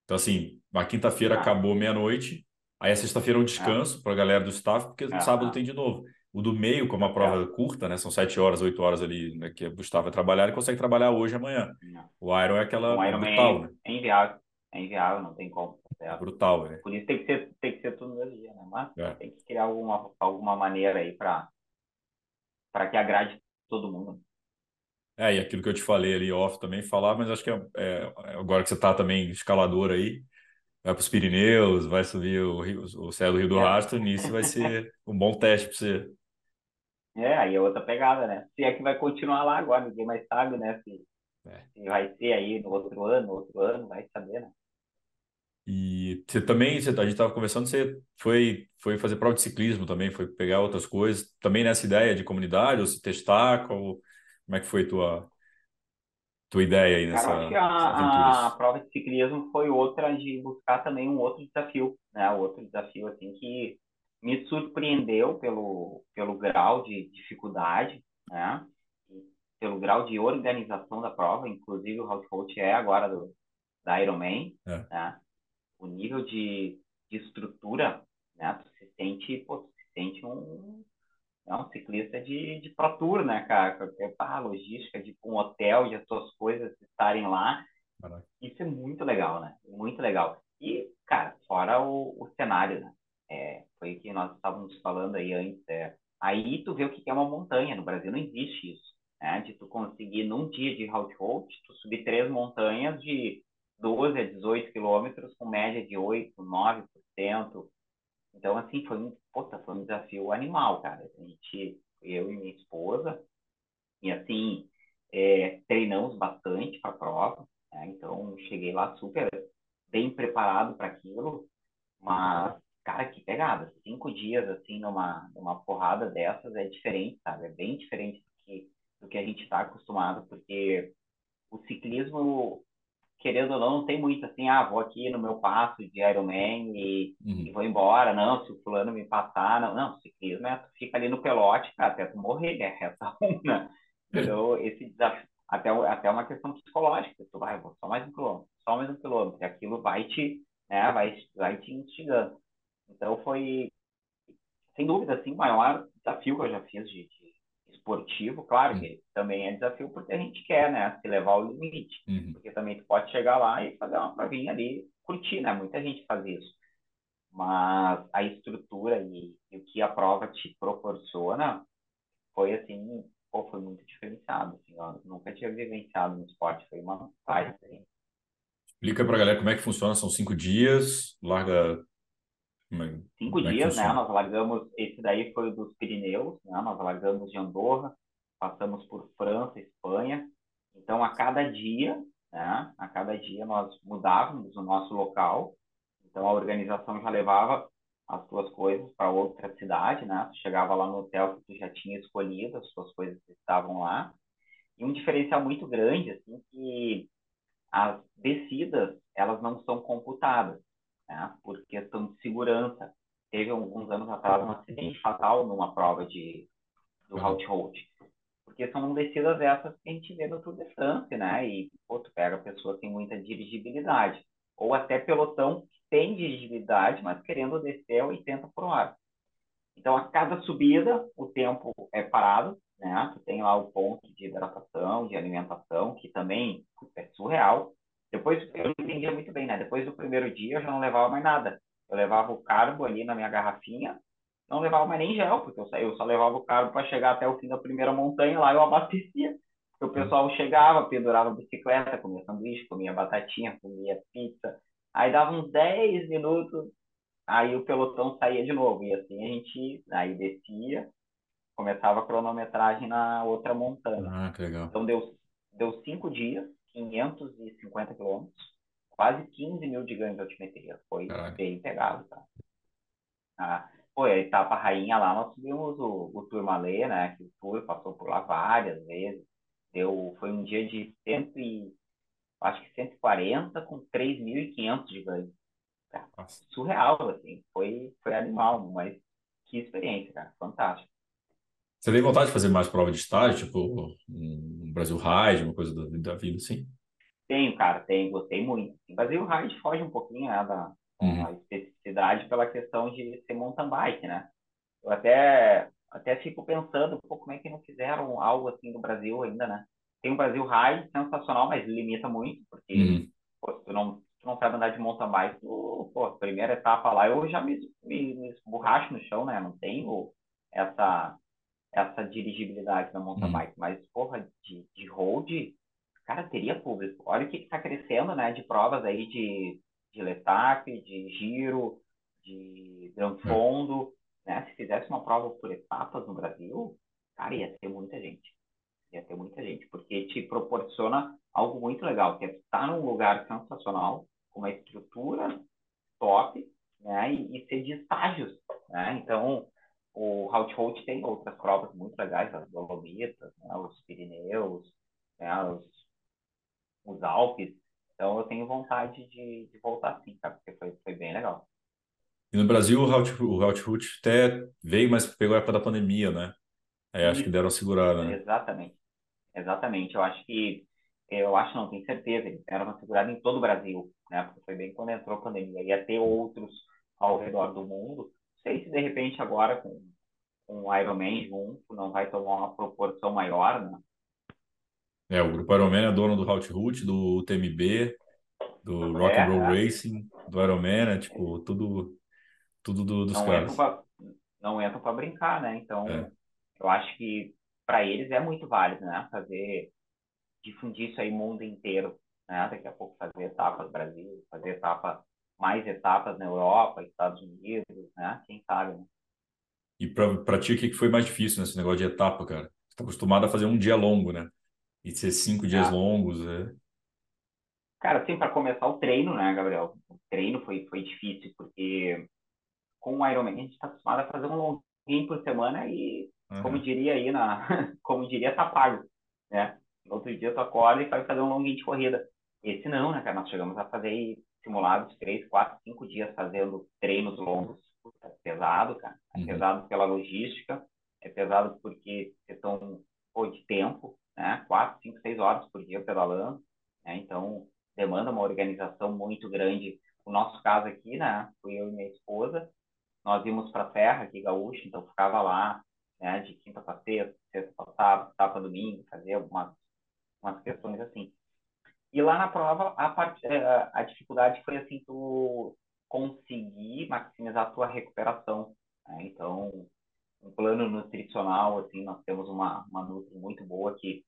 Então, assim, a quinta-feira ah. acabou meia-noite, aí a sexta-feira é um descanso ah. para a galera do staff, porque ah, sábado tem de novo. O do meio, como a prova é curta, né? São sete horas, oito horas ali, né, que o Gustavo vai trabalhar, ele consegue trabalhar hoje e amanhã. O Iron é aquela o Iron brutal, é, né? É inviável. É inviável, não tem como. É brutal, né? Por isso tem que ser, tem que ser tudo no dia, né? Mas é. tem que criar alguma, alguma maneira aí para que agrade todo mundo. É, e aquilo que eu te falei ali off também falar, mas acho que é, é agora que você está também escalador aí, vai para os Pirineus, vai subir o, Rio, o céu do Rio do é. Rastro, nisso vai ser um bom teste para você. É, aí é outra pegada, né? Se é que vai continuar lá agora, ninguém mais sabe, né? Se, é. se vai ser aí no outro ano, outro ano, vai saber, né? E você também, você, a gente estava conversando, você foi, foi fazer prova de ciclismo também, foi pegar outras coisas, também nessa ideia de comunidade, ou se testar, qual, como é que foi tua, tua ideia aí nessa Cara, a, a, prova de ciclismo foi outra de buscar também um outro desafio, né? Outro desafio, assim, que me surpreendeu pelo, pelo grau de dificuldade, né? Pelo grau de organização da prova, inclusive o House Coach é agora do, da Ironman, é. né? O nível de, de estrutura, né? Tu se sente, pô, tu se sente um, é um ciclista de, de Pro Tour, né, cara? Porque, pá, logística de um hotel, de as suas coisas estarem lá. Caraca. Isso é muito legal, né? Muito legal. E, cara, fora o, o cenário, né? É, foi o que nós estávamos falando aí antes. É, aí tu vê o que é uma montanha. No Brasil não existe isso. Né? De tu conseguir, num dia de route road, tu subir três montanhas de 12 a 18 quilômetros com média de 8, 9%. Então, assim, foi um, puta, foi um desafio animal, cara. A gente, eu e minha esposa, e assim, é, treinamos bastante para a prova, né? então cheguei lá super bem preparado para aquilo, mas, cara, que pegada. Cinco dias, assim, numa, numa porrada dessas é diferente, sabe? É bem diferente do que, do que a gente está acostumado, porque o ciclismo, querendo ou não, não tem muito assim, ah, vou aqui no meu passo de Ironman e, uhum. e vou embora. Não, se o fulano me passar, não. Não, ciclismo é, tu fica ali no pelote, cara, até tu morrer, né? Reta uma. Então, esse desafio, até, até uma questão psicológica, tu vai, vou só mais um quilômetro, só mais um quilômetro, e aquilo vai te, né, vai, vai te instigando. Então, foi, sem dúvida, assim, o maior desafio que eu já fiz de esportivo, claro uhum. que também é desafio porque a gente quer, né, se levar ao limite. Uhum. Porque também tu pode chegar lá e fazer uma provinha ali, curtir, né? Muita gente faz isso. Mas a estrutura e, e o que a prova te proporciona foi, assim, pô, foi muito diferenciado. Assim, eu nunca tinha vivenciado no esporte, foi uma paz. Assim. Explica pra galera como é que funciona, são cinco dias, larga é, Cinco é dias, né? Nós largamos, esse daí foi dos Pirineus, né? Nós largamos de Andorra, passamos por França, Espanha. Então, a cada dia, né? A cada dia nós mudávamos o nosso local. Então, a organização já levava as suas coisas para outra cidade, né? Tu chegava lá no hotel que tu já tinha escolhido, as suas coisas estavam lá. E um diferencial muito grande, assim, que as descidas, elas não são computadas né, por questão de segurança. Teve alguns anos atrás um acidente fatal numa prova de, do Route Road. Porque são descidas essas que a gente vê no Tour de France, né? E, pô, tu pega pessoas que têm muita dirigibilidade. Ou até pelotão que tem dirigibilidade, mas querendo descer a 80 por hora. Então, a cada subida, o tempo é parado, né? Tu tem lá o ponto de hidratação, de alimentação, que também é surreal. Depois, eu não entendia muito bem, né? Depois do primeiro dia, eu já não levava mais nada. Eu levava o carbo ali na minha garrafinha, não levava mais nem gel, porque eu, eu só levava o carbo para chegar até o fim da primeira montanha, lá eu abastecia. O pessoal chegava, pendurava a bicicleta, comia sanduíche, comia batatinha, comia pizza. Aí dava uns 10 minutos, aí o pelotão saía de novo. E assim a gente aí descia, começava a cronometragem na outra montanha. Ah, que legal. Então deu, deu cinco dias 550 quilômetros, quase 15 mil de ganho de altimetria. Foi Caraca. bem pegado, tá? Ah, foi a etapa rainha lá, nós subimos o, o Turmalê, né? Que o Tour passou por lá várias vezes. Deu, foi um dia de 100 e, acho que 140 com 3.500 de ganho. Tá? Surreal, assim. Foi, foi animal, mas que experiência, cara. Fantástico. Você tem vontade de fazer mais prova de estágio, tipo um Brasil Ride, uma coisa da, da vida assim? Tenho, cara, tenho, gostei muito. O Brasil Ride foge um pouquinho né, da, uhum. especificidade pela questão de ser mountain bike, né? Eu até, até fico pensando, pô, como é que não fizeram algo assim no Brasil ainda, né? Tem um Brasil Ride sensacional, mas limita muito, porque uhum. pô, tu, não, tu não sabe andar de mountain bike, tu, pô, primeira etapa lá, eu já me, me, me esborracho no chão, né? Não tenho essa essa dirigibilidade da mountain hum. bike, mas, porra, de, de road, cara, teria público. Olha o que está crescendo, né, de provas aí de, de Letap, de giro, de Gran hum. Fondo, né, se fizesse uma prova por etapas no Brasil, cara, ia ter muita gente. Ia ter muita gente, porque te proporciona algo muito legal, que é estar num lugar sensacional, com uma estrutura top, né, e, e ser de estágios, né, então o Route tem outras provas muito legais, as Dolomitas, né, os Pirineus, né, os, os Alpes. Então eu tenho vontade de, de voltar sim, tá? porque foi, foi bem legal. E no Brasil o Route, o Route até veio, mas pegou a época da pandemia, né? Aí acho que deram a segurada, né? Exatamente. Exatamente. Eu acho que, eu acho não, tenho certeza, eles deram uma segurada em todo o Brasil, né? Porque foi bem quando entrou a pandemia. Ia ter outros ao redor do mundo sei se de repente agora com, um Ironman junto, não vai tomar uma proporção maior, né? É, o Grupo Ironman é dono do Hot do TMB, do Rock É, and Roll é. Racing, do Ironman, é tipo, tudo, tudo do- dos não entram caras. não entram para brincar, né? É. Então, eu acho que para eles é muito válido, né? Fazer difundir isso aí mundo inteiro, né? Daqui a pouco fazer etapas Brasil, fazer etapa mais etapas na Europa, Estados Unidos, né? Quem sabe, né? E pra ti, o que foi mais difícil nesse negócio de etapa, cara? Você tá acostumado a fazer um dia longo, né? E ser cinco dias É. longos, é. Cara, assim, para começar o treino, né, Gabriel? O treino foi, foi difícil, porque com o Ironman a gente está acostumado a fazer um longuinho por semana e, como Aham. diria aí, na, como diria, tá pago, né? Outro dia tu acorda e vai fazer um longuinho de corrida. Esse não, né, cara? Nós chegamos a fazer simulados três, quatro, cinco dias fazendo treinos longos. É pesado, cara. É Uhum. pesado pela logística, é pesado porque questão pô, de tempo, né? Quatro, cinco, seis horas por dia pedalando, né? Então, demanda uma organização muito grande. O nosso caso aqui, né? Fui eu e minha esposa, nós íamos para a Serra, aqui gaúcho, então ficava lá, né? De quinta para sexta, sexta para sábado, sábado para domingo, fazia umas, umas questões assim. E lá na prova, a, part... eh, a dificuldade foi assim, tu conseguir maximizar a tua recuperação. Né? Então, um plano nutricional, assim, nós temos uma, uma nutri muito boa que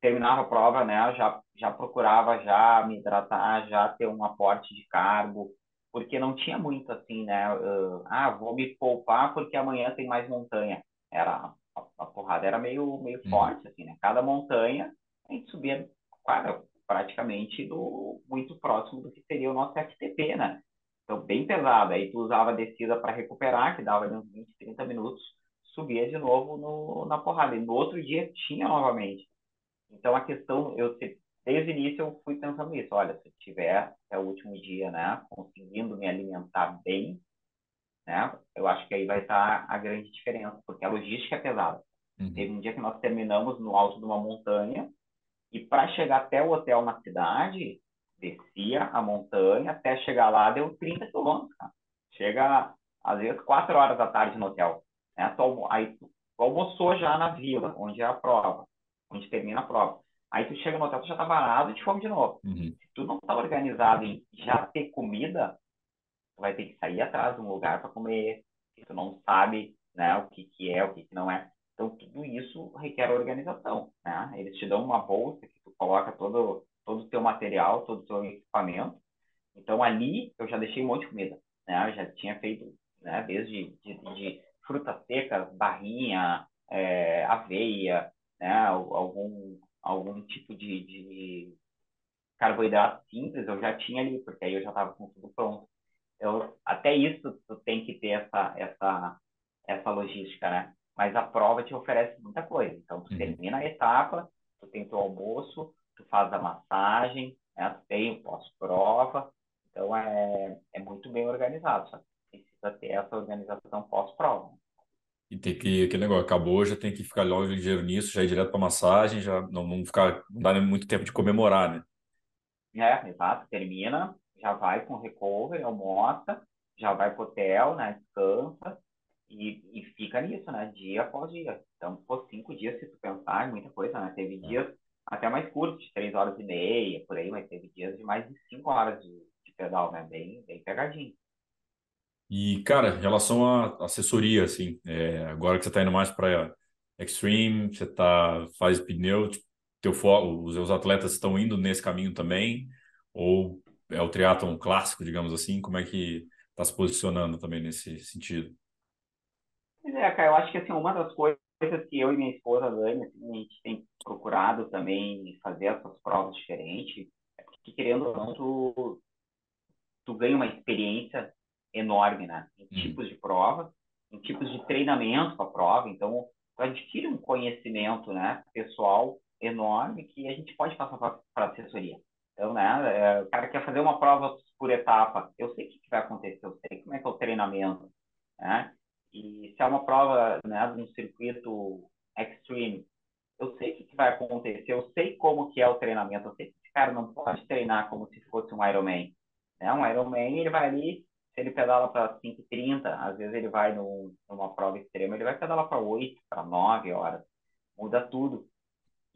terminava a prova, né, já, já procurava já me hidratar, já ter um aporte de carbo, porque não tinha muito assim, né, uh, ah, vou me poupar porque amanhã tem mais montanha. Era, a, a porrada era meio, meio Uhum. forte, assim, né, cada montanha a gente subia, cara, praticamente do, muito próximo do que seria o nosso FTP, né, então bem pesado, aí tu usava a descida para recuperar, que dava ali uns 20, 30 minutos, subia de novo no, na porrada, e no outro dia tinha novamente. Então, a questão, eu desde o início eu fui pensando nisso. Olha, se eu tiver até o último dia, né, conseguindo me alimentar bem, né, eu acho que aí vai estar a grande diferença, porque a logística é pesada. Uhum. Teve um dia que nós terminamos no alto de uma montanha e para chegar até o hotel na cidade, descia a montanha, até chegar lá deu 30 quilômetros, cara. Chega, às vezes, 4 horas da tarde no hotel. Né? Tu, aí tu, tu almoçou já na vila, onde é a prova onde termina a prova. Aí tu chega no hotel, tu já tá parado e de fome de novo. Uhum. Se tu não tá organizado em já ter comida, tu vai ter que sair atrás de um lugar para comer, que tu não sabe, né, o que que é, o que que não é. Então tudo isso requer organização, né? Eles te dão uma bolsa que tu coloca todo todo o teu material, todo o teu equipamento. Então ali eu já deixei um monte de comida, né? Eu já tinha feito, né, desde de, de, frutas secas, barrinha, é, aveia, né, algum, algum tipo de, de carboidrato simples, eu já tinha ali, porque aí eu já estava com tudo pronto. Eu, até isso tu tem que ter essa, essa, essa logística, né? Mas a prova te oferece muita coisa. Então, tu Uhum. termina a etapa, tu tem teu almoço, tu faz a massagem, né? tu tem o pós-prova. Então, é, é muito bem organizado. Só precisa ter essa organização pós-prova. E tem que, aquele negócio, acabou, já tem que ficar logo ligeiro nisso, já ir direto para massagem, já não, não ficar, não dá nem muito tempo de comemorar, né? É, exato. Termina, já vai com recovery, almoça, já vai pro hotel, né? Descansa e, e fica nisso, né? Dia após dia. Então, por cinco dias, se tu pensar, é muita coisa, né? Teve dias até mais curtos, de três horas e meia, por aí, mas teve dias de mais de cinco horas de, de pedal, né? Bem, bem pegadinho. E, cara, em relação à assessoria, assim, é, agora que você está indo mais para Extreme, você tá, faz pneu, tipo, teu fo- os seus atletas estão indo nesse caminho também? Ou é o triatlon clássico, digamos assim? Como é que está se posicionando também nesse sentido? Pois é, cara, eu acho que assim, uma das coisas que eu e minha esposa, Dani, assim, a gente tem procurado também fazer essas provas diferentes, é porque, querendo ou não, tu, tu ganha uma experiência enorme, né? Em Uhum. tipos de prova, em tipos de treinamento para a prova. Então, tu adquire um conhecimento, né, pessoal enorme que a gente pode passar para assessoria. Então, né, é, o cara quer fazer uma prova por etapa, eu sei o que, que vai acontecer, eu sei como é que é o treinamento, né? E se é uma prova, né, de um circuito extreme, eu sei o que, que vai acontecer, eu sei como que é o treinamento, eu sei que esse cara não pode treinar como se fosse um Ironman. Né? Um Ironman, ele vai ali se ele pedala para 5h30, às vezes ele vai no, numa prova extrema, ele vai pedalar para 8, para 9 horas. Muda tudo.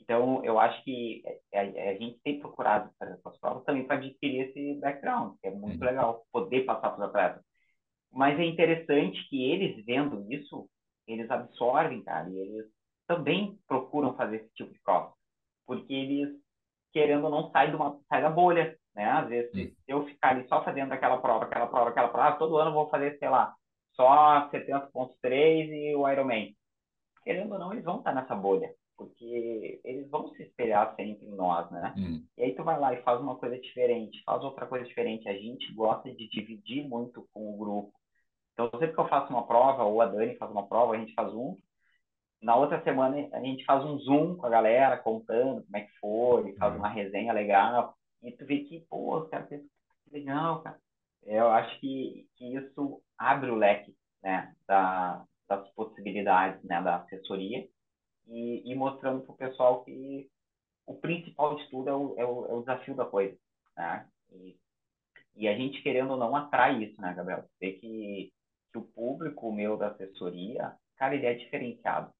Então, eu acho que a, a gente tem procurado fazer essas provas também para adquirir esse background, que é muito uhum. legal poder passar para os atletas. Mas é interessante que eles vendo isso, eles absorvem, cara, e eles também procuram fazer esse tipo de prova. Porque eles, querendo ou não, saem, de uma, saem da bolha, né? Às vezes, se eu ficar ali só fazendo aquela prova, aquela prova, aquela prova, ah, todo ano eu vou fazer, sei lá, só 70.3 e o Ironman. Querendo ou não, eles vão estar nessa bolha porque eles vão se espelhar sempre em nós, né? Hum. E aí tu vai lá e faz uma coisa diferente, faz outra coisa diferente. A gente gosta de dividir muito com o grupo. Então, sempre que eu faço uma prova, ou a Dani faz uma prova, a gente faz um. Na outra semana, a gente faz um Zoom com a galera, contando como é que foi, faz hum. uma resenha legal. E tu vê que, pô, os caras que legal, cara. Eu acho que, que isso abre o leque, né, da, das possibilidades, né, da assessoria e, e mostrando para o pessoal que o principal de tudo é o, é o, é o desafio da coisa, né? E, e, a gente, querendo ou não, atrai isso, né, Gabriel? Vê que, que o público meu da assessoria, cara, ele é diferenciado.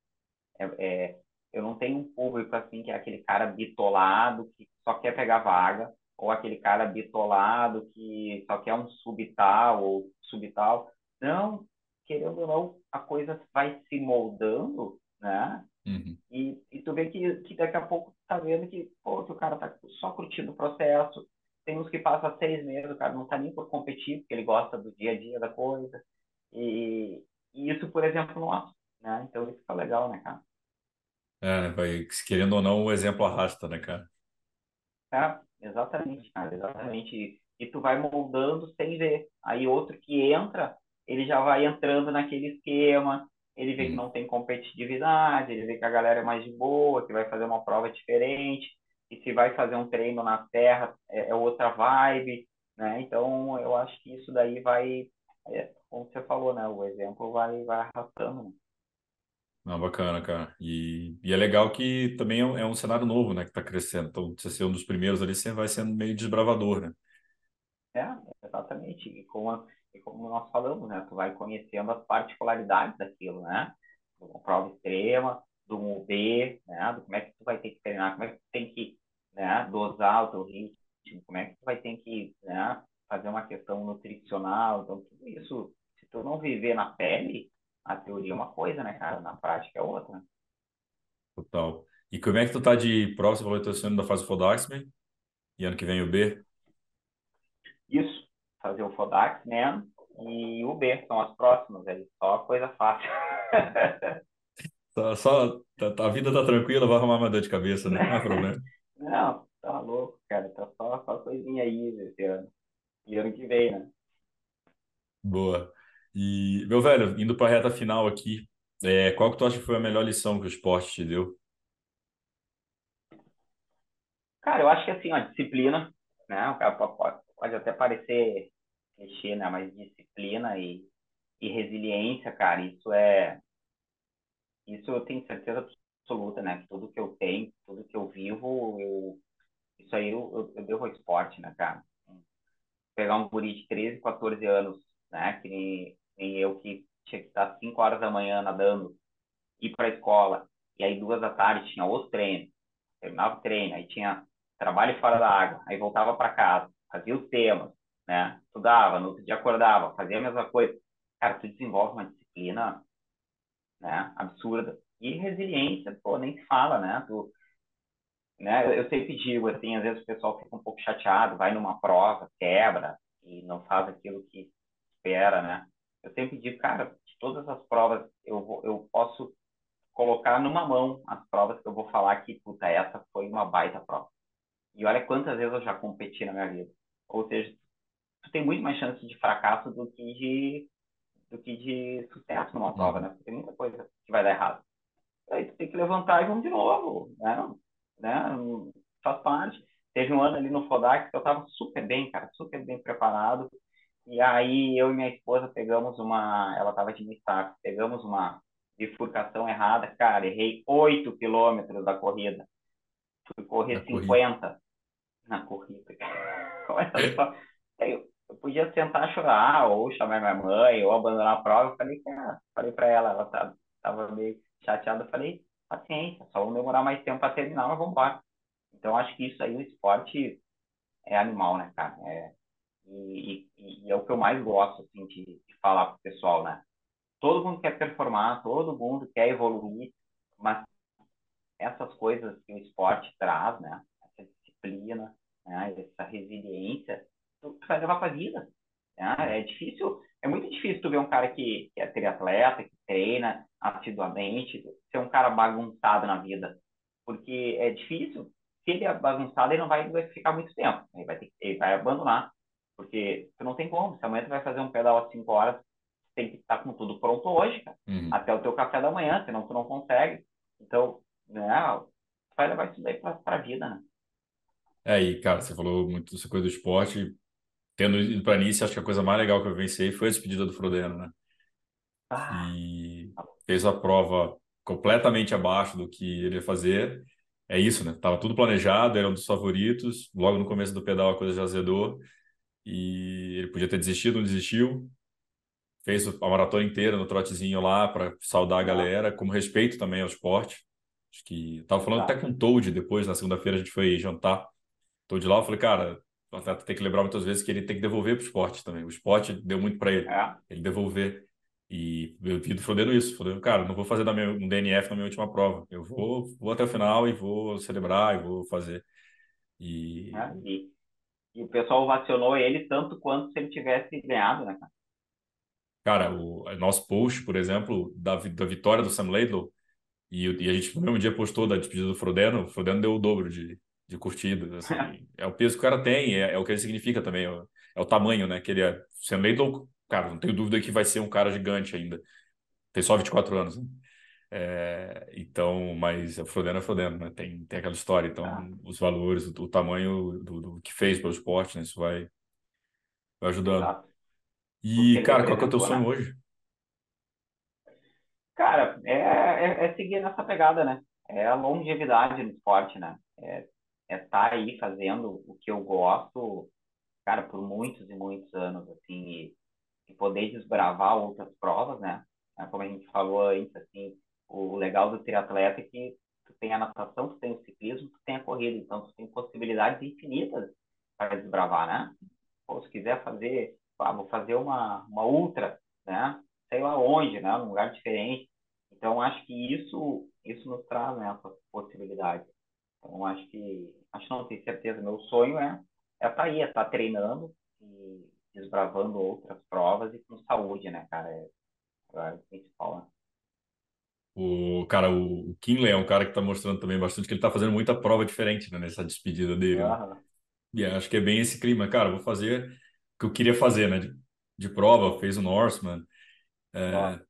É, é, eu não tenho um público, assim, que é aquele cara bitolado que só quer pegar vaga, ou aquele cara bitolado que só quer um subtal ou subtal. Não, querendo ou não, a coisa vai se moldando, né? Uhum. E, e tu vê que, que daqui a pouco tá vendo que, pô, que o cara tá só curtindo o processo. Tem uns que passam seis meses, o cara não tá nem por competir, porque ele gosta do dia a dia da coisa. E, e isso, por exemplo, nosso, né? Então isso fica legal, né, cara? É, né, vai, querendo ou não, o exemplo arrasta, né, cara? É, exatamente, cara, exatamente. E tu vai moldando sem ver. Aí outro que entra, ele já vai entrando naquele esquema, ele vê que não tem competitividade, ele vê que a galera é mais de boa, que vai fazer uma prova diferente, e se vai fazer um treino na terra é, é outra vibe, né? Então eu acho que isso daí vai, é, como você falou, né? O exemplo vai, vai arrastando. Né? Não, bacana, cara. E, e é legal que também é um, é um cenário novo, né? Que está crescendo. Então, você ser um dos primeiros ali, você vai sendo meio desbravador, né? É, exatamente. E com a, e como nós falamos, né? Tu vai conhecendo as particularidades daquilo, né? uma prova extrema, do UB, né? Do como é que tu vai ter que treinar, como é que tu tem que né, dosar o teu ritmo, como é que tu vai ter que né, fazer uma questão nutricional. Então, tudo isso, se tu não viver na pele, a teoria é uma coisa, né, cara? Na prática é outra. Total. E como é que tu tá de prova? Você falou que tá da fase Fodaxman e ano que vem o B? Isso fazer o Fodax Man e o B, são as próximas, aí só coisa fácil. Só, só tá, a vida tá tranquila, vai arrumar uma dor de cabeça, né? Não é problema. Não, tá louco, cara, tá só, só coisinha aí esse ano. E ano que vem, né? Boa. E, meu velho, indo para a reta final aqui, é, qual que tu acha que foi a melhor lição que o esporte te deu? Cara, eu acho que assim, a disciplina, né? O cara pode, pode até parecer clichê, né? Mas disciplina e, e resiliência, cara, isso é. Isso eu tenho certeza absoluta, né? Que tudo que eu tenho, tudo que eu vivo, eu, isso aí eu, eu, eu devo ao esporte, né, cara? Pegar um guri de 13, 14 anos, né? Que nem, nem eu que tinha que estar 5 horas da manhã nadando, ir para a escola, e aí duas da tarde tinha outro treino, terminava o treino, aí tinha trabalho fora da água, aí voltava para casa, fazia os temas, né? Estudava, no outro dia acordava, fazia a mesma coisa. Cara, tu desenvolve uma disciplina, né? Absurda. E resiliência, pô, nem se fala, né? Tu, né? Eu sempre digo, assim, às vezes o pessoal fica um pouco chateado, vai numa prova, quebra e não faz aquilo que espera, né? Eu sempre digo, cara, de todas as provas, eu, vou, eu posso colocar numa mão as provas que eu vou falar que, puta, essa foi uma baita prova. E olha quantas vezes eu já competi na minha vida. Ou seja, tu tem muito mais chance de fracasso do que de, do que de sucesso numa prova, né? Porque tem muita coisa que vai dar errado. Aí tu tem que levantar e vamos de novo, né? Né? Faz parte. Teve um ano ali no Fodac que eu tava super bem, cara, super bem preparado. E aí eu e minha esposa pegamos uma, ela tava de destaque, pegamos uma bifurcação errada, cara, errei 8 quilômetros da corrida. Fui correr na 50 corrida. na corrida. Olha só. Aí eu, eu podia tentar chorar, ou chamar minha mãe, ou abandonar a prova. Eu falei, cara, falei para ela, ela tá, tava meio chateada. Eu falei, paciência, só vou demorar mais tempo para terminar, mas vamos embora. Então, acho que isso aí, o esporte é animal, né, cara? É, e, e, e, é o que eu mais gosto, assim, de, de falar pro pessoal, né? Todo mundo quer performar, todo mundo quer evoluir, mas essas coisas que o esporte traz, né? Essa disciplina, né? essa resiliência, tu vai levar para a vida. Né? É difícil, é muito difícil tu ver um cara que, que é triatleta, que treina assiduamente, ser um cara bagunçado na vida. Porque é difícil, se ele é bagunçado, ele não vai, vai ficar muito tempo. Ele vai, ter, ele vai abandonar. Porque tu não tem como. Se amanhã tu vai fazer um pedal às 5 horas, tem que estar com tudo pronto hoje, cara. Uhum. Até o teu café da manhã, senão tu não consegue. Então, né, vai levar isso daí para a vida, né? É, e, cara, você falou muito dessa coisa do esporte. Tendo ido para Nice, acho que a coisa mais legal que eu venci foi a despedida do Frodeno, né? Ah. E fez a prova completamente abaixo do que ele ia fazer. É isso, né? Tava tudo planejado, era um dos favoritos. Logo no começo do pedal a coisa já azedou. E ele podia ter desistido, não desistiu. Fez a maratona inteira no trotezinho lá para saudar a galera, como respeito também ao esporte. Acho que tava falando até com o Toad depois, na segunda-feira a gente foi jantar. Toad lá, eu falei, cara, o atleta tem que lembrar muitas vezes que ele tem que devolver para o esporte também. O esporte deu muito para ele, é. ele devolver. E eu vi do Frodeno isso. Frodeno, cara, não vou fazer meu, um DNF na minha última prova. Eu vou, vou até o final e vou celebrar e vou fazer. E... É, e, e, o pessoal vacionou ele tanto quanto se ele tivesse ganhado, né, cara? Cara, o nosso post, por exemplo, da, da vitória do Sam Laidlow, e, e, a gente no mesmo dia postou da despedida do Frodeno, o Frodeno deu o dobro de, de curtidas. Assim. é o peso que o cara tem, é, é, o que ele significa também, é, é o tamanho, né? Que ele é. Sam Laidlow, cara, não tenho dúvida que vai ser um cara gigante ainda. Tem só 24 anos, né? É, então, mas Frodeno é Frodeno, né? Tem, tem aquela história. Então, ah. os valores, o, o tamanho do, do, que fez pelo esporte, né? Isso vai, vai ajudando. Exato. E, cara, qual que é o teu sonho hoje? Cara, é, é, é, seguir nessa pegada, né? É a longevidade no esporte, né? É estar tá aí fazendo o que eu gosto, cara, por muitos e muitos anos, assim, e, e poder desbravar outras provas, né? É, como a gente falou antes, assim, o legal do triatleta é que tu tem a natação, tu tem o ciclismo, tu tem a corrida, então tu tem possibilidades infinitas para desbravar, né? Ou se quiser fazer, ah, vou fazer uma, uma ultra, né? Sei lá onde, né? Num lugar diferente. Então, acho que isso, isso nos traz né, possibilidade. Então, acho que, acho não tenho certeza, meu sonho é é estar tá aí, é estar tá treinando e desbravando outras provas e com saúde, né, cara? É, é o principal, né? O cara, o Kinley é um cara que está mostrando também bastante que ele está fazendo muita prova diferente né, nessa despedida dele. Né? E acho que é bem esse clima, cara. Vou fazer o que eu queria fazer, né? De, de prova, fez o Norseman. É, exato.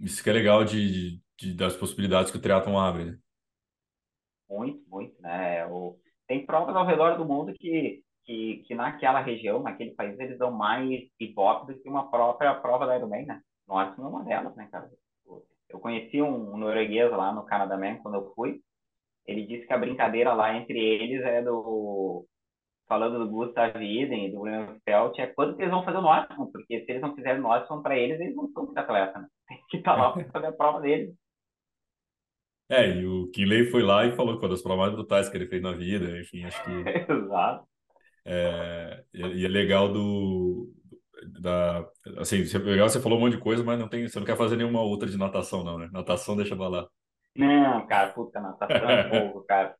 Isso que é legal de, de, das possibilidades que o triatlon abre, né? Muito, muito, né? O, tem provas ao redor do mundo que, que, que naquela região, naquele país, eles dão mais ibope do que uma própria prova da Ironman, né? Nós é uma delas, né, cara? Eu conheci um norueguês lá no Canadá Man quando eu fui. Ele disse que a brincadeira lá entre eles é do falando do Gustav Iden e do William Felt, é quando que eles vão fazer o Norton, porque se eles não fizerem o Norton para eles, eles não são atleta, né? Tem que estar tá lá para fazer a prova deles. É, e o Kinley foi lá e falou que foi das provas mais brutais que ele fez na vida, enfim, acho que... Exato. É, e é legal do... Da, assim, legal, você falou um monte de coisa, mas não tem, você não quer fazer nenhuma outra de natação, não, né? Natação deixa pra lá. Não, cara, puta, natação é pouco, cara.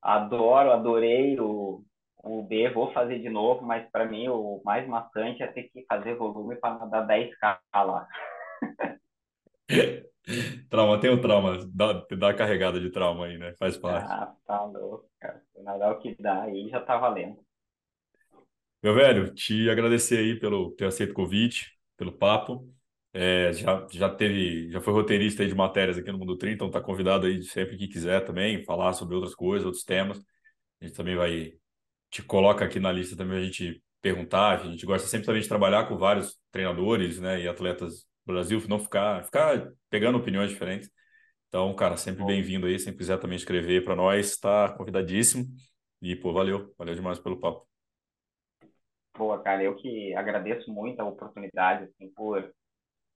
Adoro, adorei o, o B, vou fazer de novo, mas para mim o mais maçante é ter que fazer volume para nadar 10k lá. trauma, tem o trauma, dá, dá carregada de trauma aí, né? Faz parte. Ah, tá louco, cara. Nadar o que dá aí já tá valendo. Meu velho, te agradecer aí pelo ter aceito o convite, pelo papo. É, já, já teve, já foi roteirista aí de matérias aqui no Mundo 30, então tá convidado aí sempre que quiser também, falar sobre outras coisas, outros temas. A gente também vai te coloca aqui na lista também a gente perguntar, a gente gosta sempre também de trabalhar com vários treinadores, né, e atletas Brasil, não ficar, ficar pegando opiniões diferentes. Então, cara, sempre bem-vindo aí, se quiser também escrever para nós, está convidadíssimo. E, pô, valeu, valeu demais pelo papo. Boa, cara, eu que agradeço muito a oportunidade, assim, por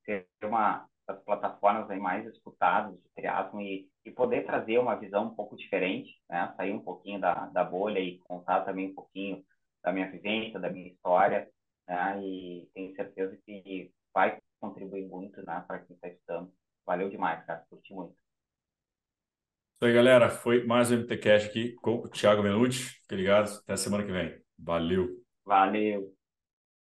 ser uma das plataformas aí mais escutadas de triatlon e, e poder trazer uma visão um pouco diferente, né? Sair um pouquinho da, da bolha e contar também um pouquinho da minha vivência, da minha história, né? E tenho certeza que vai contribuir muito, né, para quem está estudando. Valeu demais, cara, curti muito. Isso aí, galera. Foi mais um MT Cash aqui com o Thiago Menucci. Fique ligado. Até semana que vem. Valeu. Valeu.